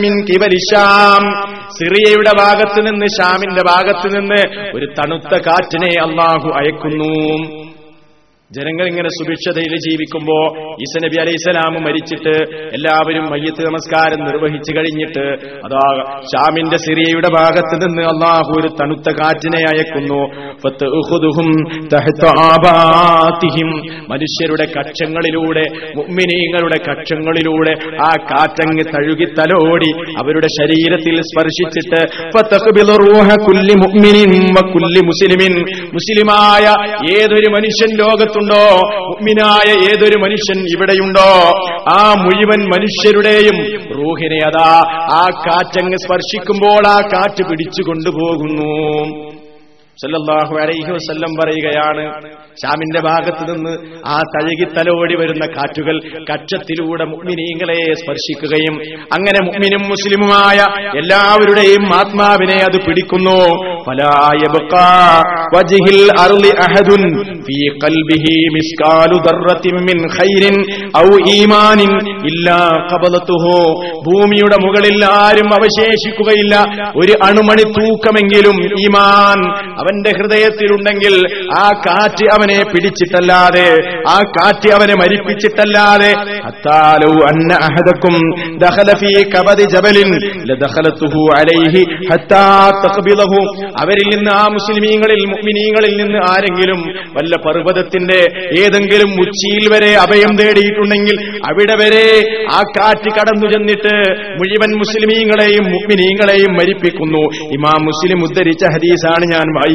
A: മിൻ സിറിയയുടെ ഭാഗത്ത് നിന്ന് ഷാമിന്റെ ഭാഗത്ത് നിന്ന് ഒരു തണുത്ത കാറ്റിനെ അള്ളാഹു അയക്കുന്നു. ജനങ്ങൾ ഇങ്ങനെ സുഭിക്ഷതയിൽ ജീവിക്കുമ്പോ ഈസ നബി അലൈഹി സ്വലാം മരിച്ചിട്ട് എല്ലാവരും മയ്യത്ത് നമസ്കാരം നിർവഹിച്ചു കഴിഞ്ഞിട്ട് അതാ ഷാമിന്റെ സിറിയയുടെ ഭാഗത്ത് നിന്ന് അള്ളാഹു ഒരു തണുത്ത കാറ്റിനെ അയക്കുന്നു. മനുഷ്യരുടെ കക്ഷങ്ങളിലൂടെ മുഅ്മിനീങ്ങളുടെ കക്ഷങ്ങളിലൂടെ ആ കാറ്റങ്ങ് തഴുകി തലോടി അവരുടെ ശരീരത്തിൽ സ്പർശിച്ചിട്ട് മുസ്ലിമായ ഏതൊരു മനുഷ്യൻ ലോകത്തുണ്ടോ മുഅ്മിനായ ഏതൊരു മനുഷ്യൻ ഇവിടെയുണ്ടോ? ആ മുഴുവൻ മനുഷ്യരുടെയും റൂഹിനെ അതാ ആ കാറ്റങ്ങ് സ്പർശിക്കുമ്പോൾ ആ കാറ്റ് പിടിച്ചു കൊണ്ടുപോകുന്നു. സല്ലല്ലാഹു അലൈഹി വസല്ലം പറയുകയാണ് ഷാമിന്റെ ഭാഗത്ത് നിന്ന് ആ തഴുകി തലോടി വരുന്ന കാറ്റുകൾ കക്ഷത്തിലൂടെ മുഗ്മിനീങ്ങളെ സ്പർശിക്കുകയും അങ്ങനെ മുഗ്മിനും മുസ്ലിമുമായ എല്ലാവരുടെയും ആത്മാവിനെ അത് പിടിക്കുന്നു. ഭൂമിയുടെ മുകളിൽ ആരും അവശേഷിക്കുകയില്ല. ഒരു അണുമണി തൂക്കമെങ്കിലും ഈമാൻ അവന്റെ ഹൃദയത്തിലുണ്ടെങ്കിൽ ആ കാറ്റ് അവനെ പിടിച്ചിട്ടല്ലാതെ ആ കാറ്റ് അവനെ മരിപ്പിച്ചിട്ടല്ലാതെ അവരിൽ നിന്ന് ആ മുസ്ലിമീങ്ങളിൽ മുഅ്മിനീങ്ങളിൽ നിന്ന് ആരെങ്കിലും വല്ല പർവതത്തിന്റെ ഏതെങ്കിലും ഉച്ചിയിൽ വരെ അഭയം തേടിയിട്ടുണ്ടെങ്കിൽ അവിടെ വരെ ആ കാറ്റ് കടന്നു ചെന്നിട്ട് മുഴുവൻ മുസ്ലിമീങ്ങളെയും മുഅ്മിനീങ്ങളെയും മരിപ്പിക്കുന്നു. ഇമാം മുസ്ലിം ഉദ്ധരിച്ച ഹദീസാണ് ഞാൻ വായിക്കുന്നത്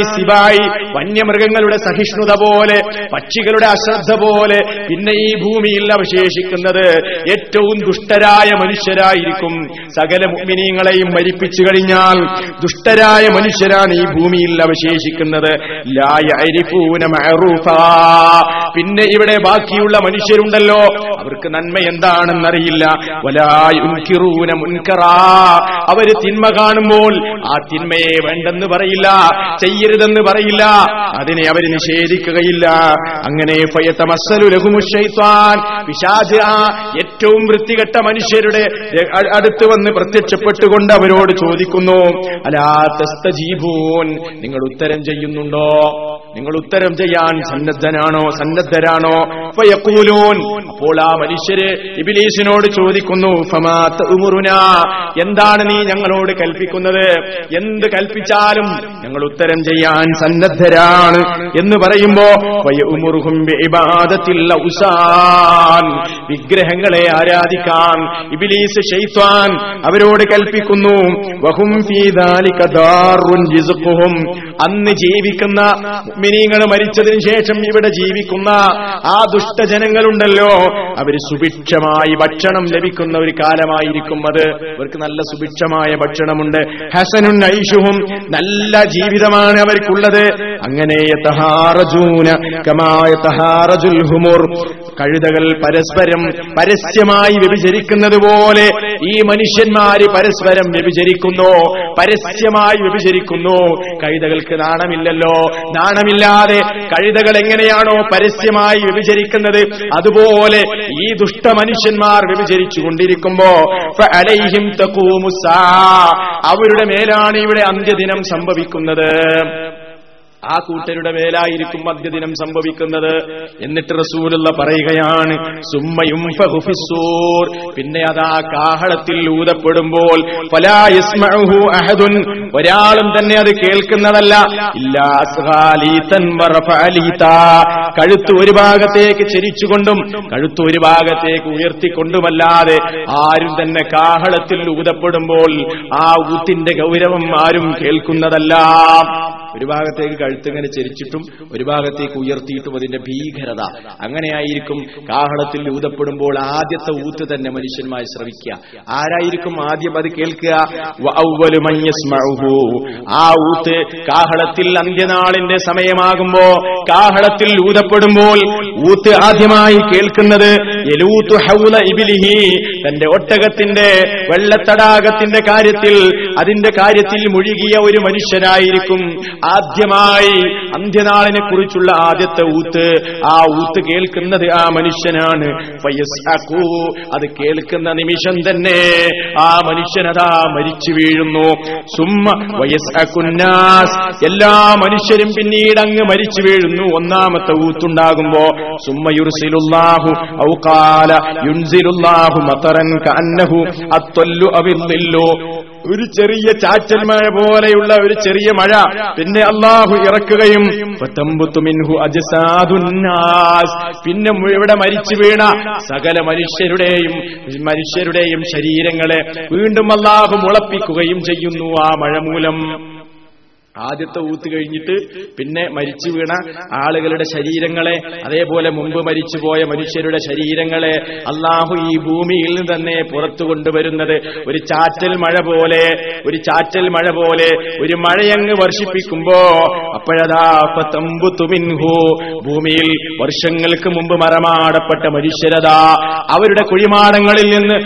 A: സിബായി വന്യമൃഗങ്ങളുടെ സഹിഷ്ണുത പോലെ പക്ഷികളുടെ അശ്രദ്ധ പോലെ പിന്നെ ഈ ഭൂമിയിൽ അവശേഷിക്കുന്നത് ഏറ്റവും ദുഷ്ടരായ മനുഷ്യരായിരിക്കും. സകല മുഗ്മിനീങ്ങളെയും മരിപ്പിച്ചു കഴിഞ്ഞാൽ ദുഷ്ടരായ മനുഷ്യരാണ് ഈ ഭൂമിയിൽ അവശേഷിക്കുന്നത്. പിന്നെ ഇവിടെ ബാക്കിയുള്ള മനുഷ്യരുണ്ടല്ലോ. അവർക്ക് നന്മ എന്താണെന്നറിയില്ല. വലാ മുൻകറ. അവർ തിന്മ കാണുമ്പോൾ ആ തിന്മയെ വേണ്ടെന്ന് പറയില്ല ചെയ്യരുതെന്ന് പറയില്ല അതിനെ അവർ നിഷേധിക്കുകയില്ല. അങ്ങനെ പിശാച് ആ ഏറ്റവും വൃത്തികെട്ട മനുഷ്യരുടെ അടുത്ത് വന്ന് പ്രത്യക്ഷപ്പെട്ടുകൊണ്ട് അവരോട് ചോദിക്കുന്നു അലാ നിങ്ങൾ ഉത്തരം ചെയ്യുന്നുണ്ടോ? നിങ്ങൾ ഉത്തരം ചെയ്യാൻ സന്നദ്ധനാണോ? സന്നദ്ധരാണോ? അപ്പോൾ ആ മനുഷ്യര് ഇബിലീസിനോട് ചോദിക്കുന്നു ഉമുറുന എന്താണ് നീ ഞങ്ങളോട് കൽപ്പിക്കുന്നത്? എന്ത് കൽപ്പിച്ചാലും ഞങ്ങൾ ഉത്തരം ചെയ്യാൻ സന്നദ്ധരാണ് എന്ന് പറയുമ്പോ വിഗ്രഹങ്ങളെ ആരാധിക്കാൻ ഇബിലീസ് ഷെയ്ത്വാൻ അവരോട് കൽപ്പിക്കുന്നു. വഹും ഫീ ദാലിക ദാറുൻ അന്ന് ജീവിക്കുന്ന മിനിങ്ങൾ മരിച്ചതിന് ശേഷം ഇവിടെ ജീവിക്കുന്ന ആ ദുഷ്ടജനങ്ങളുണ്ടല്ലോ. അവർ സുഭിക്ഷമായി ഭക്ഷണം ലഭിക്കുന്ന ഒരു കാലമായിരിക്കും അത്. അവർക്ക് നല്ല സുഭിക്ഷമായ ഭക്ഷണമുണ്ട്. ഹസനും ഐഷുവും നല്ല ജീവിതമാണ് അവർക്കുള്ളത്. അങ്ങനെ കഴുതകൾ പരസ്പരം പരസ്യമായി വ്യഭിചരിക്കുന്നത് പോലെ ഈ മനുഷ്യന്മാര് പരസ്പരം വ്യഭിചരിക്കുന്നു. പരസ്യമായി വ്യഭിചരിക്കുന്നു. കഴുതകൾക്ക് നാണമില്ലല്ലോ നാണമില്ലാതെ കഴുതകൾ എങ്ങനെയാണോ പരസ്യമായി വിഭജരിക്കുന്നത് അതുപോലെ ഈ ദുഷ്ട മനുഷ്യന്മാർ വിഭജരിച്ചു കൊണ്ടിരിക്കുമ്പോ. അവരുടെ മേലാണ് ഇവിടെ അന്ത്യദിനം സംഭവിക്കുന്നത് ആ കൂട്ടരുടെ മേലായിരിക്കും മദ്യദിനം സംഭവിക്കുന്നത്. എന്നിട്ട് റസൂലുള്ള പറയുകയാണ് സുമ്മയും പിന്നെ അതാ കാഹളത്തിൽ ഊതപ്പെടുമ്പോൾ ഒരാളും തന്നെ അത് കേൾക്കുന്നതല്ല. കഴുത്ത് ഒരു ഭാഗത്തേക്ക് ചരിച്ചുകൊണ്ടും കഴുത്ത് ഒരു ഭാഗത്തേക്ക് ഉയർത്തിക്കൊണ്ടുമല്ലാതെ ആരും തന്നെ കാഹളത്തിൽ ഊതപ്പെടുമ്പോൾ ആ ഊത്തിന്റെ ഗൗരവം ആരും കേൾക്കുന്നതല്ല. ഒരു ഭാഗത്തേക്ക് കഴുത്തിങ്ങനെ ചരിച്ചിട്ടും ഒരു ഭാഗത്തേക്ക് ഉയർത്തിയിട്ടും അതിന്റെ ഭീകരത. അങ്ങനെയായിരിക്കും കാഹളത്തിൽ ഊതപ്പെടുമ്പോൾ ആദ്യത്തെ ഊത്ത് തന്നെ മനുഷ്യന്മാർ ശ്രവിക്കുക. ആരായിരിക്കും ആദ്യം അത് കേൾക്കുക. ആ ഊത്ത് കാഹളത്തിൽ അന്ത്യനാളിന്റെ സമയമാകുമ്പോ കാഹളത്തിൽ ഊതപ്പെടുമ്പോൾ ഊത്ത് ആദ്യമായി കേൾക്കുന്നത് ഹൗല തന്റെ ഒട്ടകത്തിന്റെ വെള്ളത്തടാകത്തിന്റെ കാര്യത്തിൽ അതിന്റെ കാര്യത്തിൽ മുഴുകിയ ഒരു മനുഷ്യനായിരിക്കും. ആദ്യമായി അന്ത്യനാളിനെ കുറിച്ചുള്ള ആദ്യത്തെ ഊത്ത് ആ ഊത്ത് കേൾക്കുന്നത് ആ മനുഷ്യനാണ്. അത് കേൾക്കുന്ന നിമിഷം തന്നെ ആ മനുഷ്യനതാ മരിച്ചു വീഴുന്നു. സുമ്മ വയസ്അഖുന്നാസ് എല്ലാ മനുഷ്യരും പിന്നീട് അങ്ങ് മരിച്ചു വീഴുന്നു. ഒന്നാമത്തെ ഊത്തുണ്ടാകുമ്പോ സുമ്മയുർസിലുല്ലാഹു ഔ യുൻസിലുല്ലാഹു മതറൻ കന്നഹു അത്തൊല്ലു അവില്ലില്ലു ഒരു ചെറിയ ചാറ്റൽ മഴ പോലെയുള്ള ഒരു ചെറിയ മഴ പിന്നെ അള്ളാഹു ഇറക്കുകയും. പിന്നെ ഇവിടെ മരിച്ചു വീണ സകല മനുഷ്യരുടെയും മനുഷ്യരുടെയും ശരീരങ്ങളെ വീണ്ടും അള്ളാഹു മുളപ്പിക്കുകയും ചെയ്യുന്നു ആ മഴ മൂലം ആദ്യത്തെ ഊത്ത് കഴിഞ്ഞിട്ട് പിന്നെ മരിച്ചു വീണ ആളുകളുടെ ശരീരങ്ങളെ അതേപോലെ മുമ്പ് മരിച്ചുപോയ മനുഷ്യരുടെ ശരീരങ്ങളെ അള്ളാഹു ഈ ഭൂമിയിൽ നിന്ന് തന്നെ പുറത്തു കൊണ്ടുവരുന്നത് ഒരു ചാറ്റൽ മഴ പോലെ ഒരു ചാറ്റൽ മഴ പോലെ ഒരു മഴയങ്ങ് വർഷിപ്പിക്കുമ്പോ അപ്പോഴതാ തമ്പു തുമിൻഹു ഭൂമിയിൽ വർഷങ്ങൾക്ക് മുമ്പ് മറമാടപ്പെട്ട മനുഷ്യരതാ അവരുടെ കുഴിമാടങ്ങളിൽ നിന്ന്.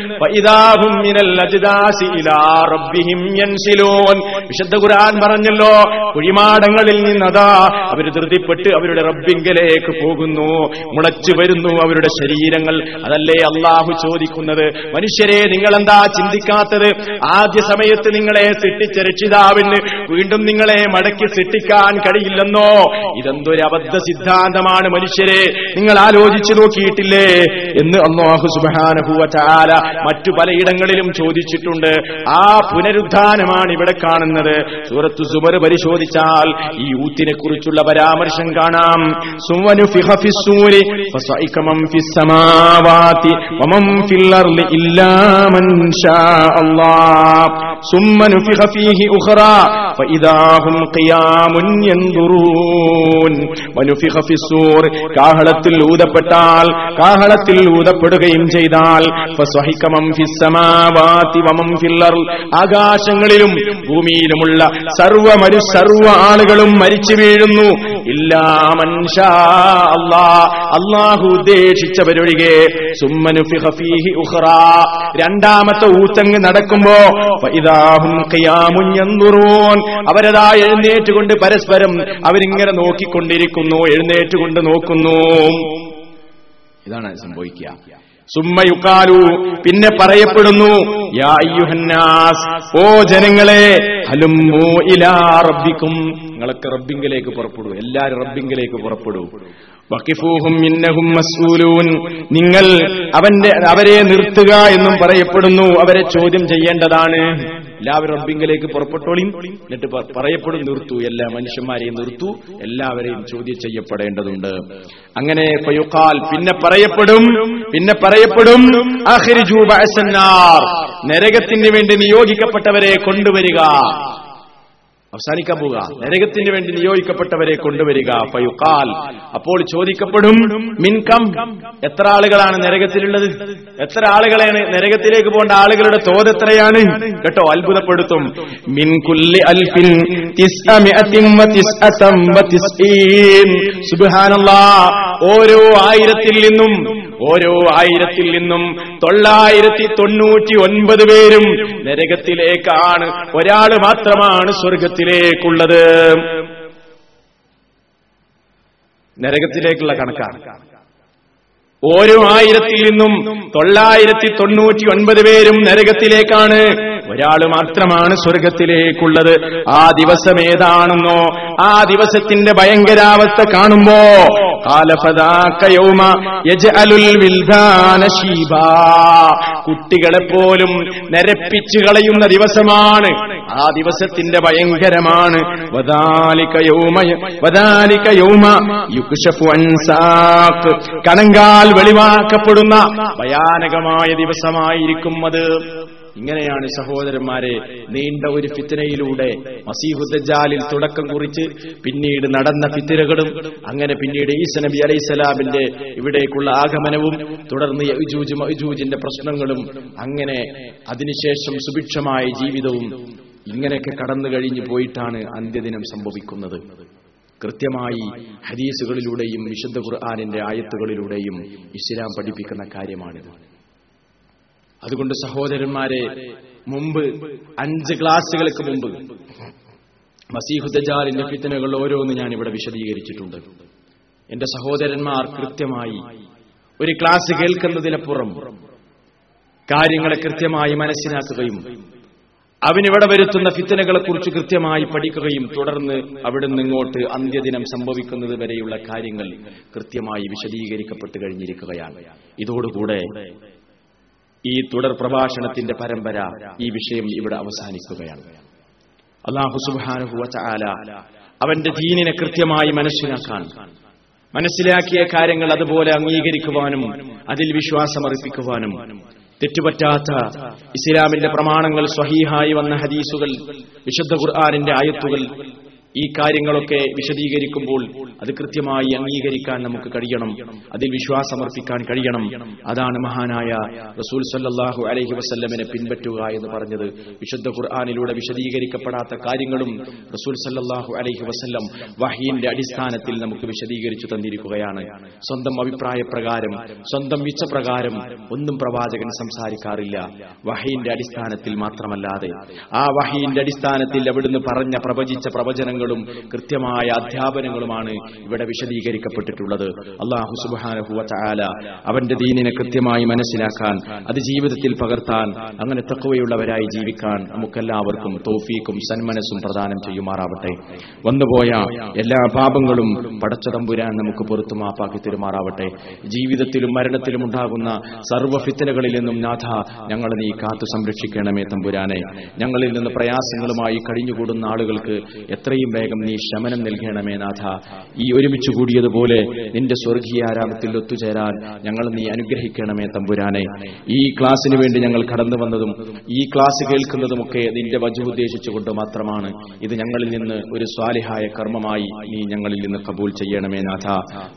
A: വിശുദ്ധ ഖുർആൻ പറഞ്ഞല്ലോ കുഴിമാടങ്ങളിൽ നിന്നതാ അവർ ധൃതിപ്പെട്ട് അവരുടെ റബ്ബിങ്കലേക്ക് പോകുന്നു. മുളച്ചു വരുന്നു അവരുടെ ശരീരങ്ങൾ. അതല്ലേ അള്ളാഹു ചോദിക്കുന്നത്? മനുഷ്യരെ നിങ്ങളെന്താ ചിന്തിക്കാത്തത്? ആദ്യ സമയത്ത് നിങ്ങളെ സിട്ടിച്ച രക്ഷിതാവിന് വീണ്ടും നിങ്ങളെ മടക്കി സിട്ടിക്കാൻ കഴിയില്ലെന്നോ? ഇതെന്തൊരു അബദ്ധ സിദ്ധാന്തമാണ് മനുഷ്യരെ. നിങ്ങൾ ആലോചിച്ചു നോക്കിയിട്ടില്ലേ? എന്ന് അള്ളാഹു സുബാനഹുവ ചാല മറ്റു പലയിടങ്ങളിലും ചോദിച്ചിട്ടുണ്ട്. ആ പുനരുദ്ധാനമാണ് ഇവിടെ കാണുന്നത്. സൂറത്തു സുബർ പരിശോധിച്ചാൽ ഈ ഊത്തിനെ കുറിച്ചുള്ള പരാമർശം കാണാം. കാഹളത്തിൽ ഊതപ്പെട്ടാൽ കാഹളത്തിൽ ഊതപ്പെടുകയും ചെയ്താൽ ആകാശങ്ങളിലും ഭൂമിയിലുമുള്ള സർവമ മരു സർവ ആളുകളും മരിച്ചു വീഴുന്നു. ഇല്ലാ മൻഷാ അല്ലാ. അള്ളാഹു ഉദ്ദേശിച്ചവരൊഴികെ സുമ്മനു രണ്ടാമത്തെ ഊത്തങ്ങ് നടക്കുമ്പോ അവരതാ എഴുന്നേറ്റുകൊണ്ട് പരസ്പരം അവരിങ്ങനെ നോക്കിക്കൊണ്ടിരിക്കുന്നു എഴുന്നേറ്റുകൊണ്ട് നോക്കുന്നു. ഇതാണ് സംഭവിക്കുക. സുമ്മയുക്കാലു പിന്നെ പറയപ്പെടുന്നു യാ അയ്യുഹന്നാസ് ഓ ജനങ്ങളെ ഇലാ റബ്ബിക്കും. നിങ്ങളൊക്കെ റബ്ബിങ്കിലേക്ക് പുറപ്പെടൂ എല്ലാരും റബ്ബിങ്കിലേക്ക് പുറപ്പെടൂ. വക്കിഫൂഹും നിങ്ങൾ അവന്റെ അവരെ നിർത്തുക എന്നും പറയപ്പെടുന്നു അവരെ ചോദ്യം ചെയ്യേണ്ടതാണ്. എല്ലാവരും റബ്ബിങ്കിലേക്ക് പുറപ്പെട്ടോളിയും എന്നിട്ട് പറയപ്പെടും നിർത്തു എല്ലാ മനുഷ്യന്മാരെയും നിർത്തു എല്ലാവരെയും ചോദ്യം ചെയ്യപ്പെടേണ്ടതുണ്ട്. അങ്ങനെ പിന്നെ പറയപ്പെടും പിന്നെ പറയപ്പെടും നരകത്തിന് വേണ്ടി നിയോഗിക്കപ്പെട്ടവരെ കൊണ്ടുവരിക. അവസാനിക്കാൻ പോവുക നരകത്തിന് വേണ്ടി നിയോഗിക്കപ്പെട്ടവരെ കൊണ്ടുവരിക. ഫയുക്കാൽ അപ്പോൾ ചോദിക്കപ്പെടും മിൻകം എത്ര ആളുകളാണ് നരകത്തിലുള്ളത്? എത്ര ആളുകളാണ് നരകത്തിലേക്ക് പോകേണ്ട ആളുകളുടെ തോത് എത്രയാണ്? കേട്ടോ അത്ഭുതപ്പെടുത്തും. മിൻ കുല്ലി അൽഫിൻ ഓരോ ആയിരത്തിൽ നിന്നും ഓരോ ആയിരത്തിൽ നിന്നും തൊള്ളായിരത്തി തൊണ്ണൂറ്റി ഒൻപത് പേരും നരകത്തിലേക്കാണ്. ഒരാൾ മാത്രമാണ് സ്വർഗത്തിലേക്കുള്ളത്. നരകത്തിലേക്കുള്ള കണക്കാണ്. ഓരോ ആയിരത്തിൽ നിന്നും തൊള്ളായിരത്തി തൊണ്ണൂറ്റി ഒൻപത് പേരും നരകത്തിലേക്കാണ്. ഒരാൾ മാത്രമാണ് സ്വർഗത്തിലേക്കുള്ളത്. ആ ദിവസം ഏതാണെന്നോ ആ ദിവസത്തിന്റെ ഭയങ്കരാവസ്ഥ കാണുമ്പോ കാലഫദാക്കയൗമ യജ്അലുൽ വിൽദാന ശീബാ. കുട്ടികളെ പോലും നരപ്പിച്ചു കളയുന്ന ദിവസമാണ്. ആ ദിവസത്തിന്റെ ഭയങ്കരമാണ്. കണങ്കാൽ വെളിവാക്കപ്പെടുന്ന ഭയാനകമായ ദിവസമായിരിക്കും അത്. ഇങ്ങനെയാണ് സഹോദരന്മാരെ നീണ്ട ഒരു ഫിത്തനയിലൂടെ മസീഹുദ്ദാലിൽ തുടക്കം കുറിച്ച് പിന്നീട് നടന്ന ഫിത്തിരകളും അങ്ങനെ പിന്നീട് ഈസ നബി അലൈഹിസ്സലാമിന്റെ ഇവിടേക്കുള്ള ആഗമനവും തുടർന്ന് യജൂജ് മഅജൂജിന്റെ പ്രശ്നങ്ങളും അങ്ങനെ അതിനുശേഷം സുഭിക്ഷമായ ജീവിതവും ഇങ്ങനെയൊക്കെ കടന്നു കഴിഞ്ഞു പോയിട്ടാണ് അന്ത്യദിനം സംഭവിക്കുന്നത്. കൃത്യമായി ഹദീസുകളിലൂടെയും വിശുദ്ധ ഖുർആാനിന്റെ ആയത്തുകളിലൂടെയും ഇസ്ലാം പഠിപ്പിക്കുന്ന കാര്യമാണിത്. അതുകൊണ്ട് സഹോദരന്മാരെ മുമ്പ് അഞ്ച് ക്ലാസ്സുകൾക്ക് മുമ്പ് മസീഹുദ്ജാലിന്റെ ഫിത്തനകൾ ഓരോന്ന് ഞാൻ ഇവിടെ വിശദീകരിച്ചിട്ടുണ്ട്. എന്റെ സഹോദരന്മാർ കൃത്യമായി ഒരു ക്ലാസ് കേൾക്കുന്നതിനപ്പുറം കാര്യങ്ങളെ കൃത്യമായി മനസ്സിലാക്കുകയും അവനിവിടെ വരുത്തുന്ന ഫിത്തനകളെ കുറിച്ച് കൃത്യമായി പഠിക്കുകയും തുടർന്ന് അവിടുന്ന് ഇങ്ങോട്ട് അന്ത്യദിനം സംഭവിക്കുന്നത് വരെയുള്ള കാര്യങ്ങൾ കൃത്യമായി വിശദീകരിക്കപ്പെട്ട് കഴിഞ്ഞിരിക്കുകയാണ്. ഇതോടുകൂടെ ഈ തുടർ പ്രഭാഷണത്തിന്റെ പരമ്പര ഈ വിഷയം ഇവിടെ അവസാനിക്കുകയാണ്. അള്ളാഹു സുബാനുഹുവ ആല അവന്റെ ദീനിനെ കൃത്യമായി മനസ്സിലാക്കാൻ മനസ്സിലാക്കിയ കാര്യങ്ങൾ അതുപോലെ അംഗീകരിക്കുവാനും അതിൽ വിശ്വാസമർപ്പിക്കുവാനും തെറ്റുപറ്റാത്ത ഇസ്ലാമിന്റെ പ്രമാണങ്ങൾ സ്വഹീഹായി വന്ന ഹദീസുകൾ വിശുദ്ധ ഖുർആാനിന്റെ ആയത്തുകൾ ഈ കാര്യങ്ങളൊക്കെ വിശദീകരിക്കുമ്പോൾ അത് കൃത്യമായി അംഗീകരിക്കാൻ നമുക്ക് കഴിയണം. അതിൽ വിശ്വാസമർപ്പിക്കാൻ കഴിയണം. അതാണ് മഹാനായ റസൂൽ സല്ലാഹു അലഹി വസ്ല്ലമിനെ പിൻപറ്റുക എന്ന് പറഞ്ഞത്. വിശുദ്ധ ഖുർആാനിലൂടെ വിശദീകരിക്കപ്പെടാത്ത കാര്യങ്ങളും റസൂൽ സല്ലാഹു അലഹി വസ്ല്ലം വഹീന്റെ അടിസ്ഥാനത്തിൽ നമുക്ക് വിശദീകരിച്ചു തന്നിരിക്കുകയാണ്. സ്വന്തം അഭിപ്രായ പ്രകാരം സ്വന്തം ഇച്ഛപ്രകാരം ഒന്നും പ്രവാചകൻ സംസാരിക്കാറില്ല. വഹീന്റെ അടിസ്ഥാനത്തിൽ മാത്രമല്ലാതെ ആ വഹീന്റെ അടിസ്ഥാനത്തിൽ അവിടുന്ന് പറഞ്ഞ പ്രവചിച്ച പ്രവചനങ്ങളും കൃത്യമായ അധ്യാപനങ്ങളുമാണ് ഇവിടെ വിശദീകരിക്കപ്പെട്ടിട്ടുള്ളത്. അള്ളാഹു സുബാനഹുവ ചായാല അവന്റെ ദീനിനെ കൃത്യമായി മനസ്സിലാക്കാൻ അത് ജീവിതത്തിൽ പകർത്താൻ അങ്ങനെ തക്കവയുള്ളവരായി ജീവിക്കാൻ നമുക്കെല്ലാവർക്കും തോഫീക്കും സന്മനസ്സും പ്രദാനം ചെയ്യുമാറാവട്ടെ. വന്നുപോയ എല്ലാ പാപങ്ങളും പടച്ച തമ്പുരാൻ നമുക്ക് പുറത്തു മാപ്പാക്കി തരുമാറാവട്ടെ. ജീവിതത്തിലും മരണത്തിലും ഉണ്ടാകുന്ന സർവ ഫിത്തനകളിൽ നിന്നും നാഥ ഞങ്ങൾ നീ കാത്തു സംരക്ഷിക്കണമേ തമ്പുരാനെ. ഞങ്ങളിൽ നിന്ന് പ്രയാസങ്ങളുമായി കഴിഞ്ഞുകൂടുന്ന ആളുകൾക്ക് എത്രയും വേഗം നീ ശമനം നൽകണമേ നാഥ. ഈ ഒരുമിച്ച് കൂടിയതുപോലെ നിന്റെ സ്വർഗീയ ആരാമത്തിൽ ഒത്തുചേരാൻ ഞങ്ങൾ നീ അനുഗ്രഹിക്കണമേ തമ്പുരാനെ. ഈ ക്ലാസ്സിന് വേണ്ടി ഞങ്ങൾ കടന്നു വന്നതും ഈ ക്ലാസ് കേൾക്കുന്നതുമൊക്കെ നിന്റെ വജു ഉദ്ദേശിച്ചുകൊണ്ട് മാത്രമാണ്. ഇത് ഞങ്ങളിൽ നിന്ന് ഒരു സ്വാലിഹായ കർമ്മമായി നീ ഞങ്ങളിൽ നിന്ന് കബൂൽ ചെയ്യണമേ നാഥ.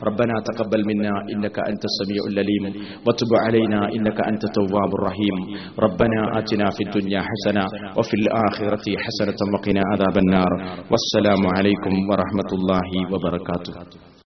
A: റബ്ബന തഖബ്ബൽ മിന്ന ഇന്നക അൻത സമീഉൽ അലീം. വത്തുബ അലൈന ഇന്നക അൻത തവ്വാബുർ റഹീം. റബ്ബന ആതിനാ ഫിദ് ദുനിയ ഹസന വഫിൽ ആഖിറതി ഹസനത വഖിന അദാബന്നാർ വസ്സല അസ്സലാമു അലൈക്കും വറഹമത്തല്ലാഹി വബർക്കാത്തു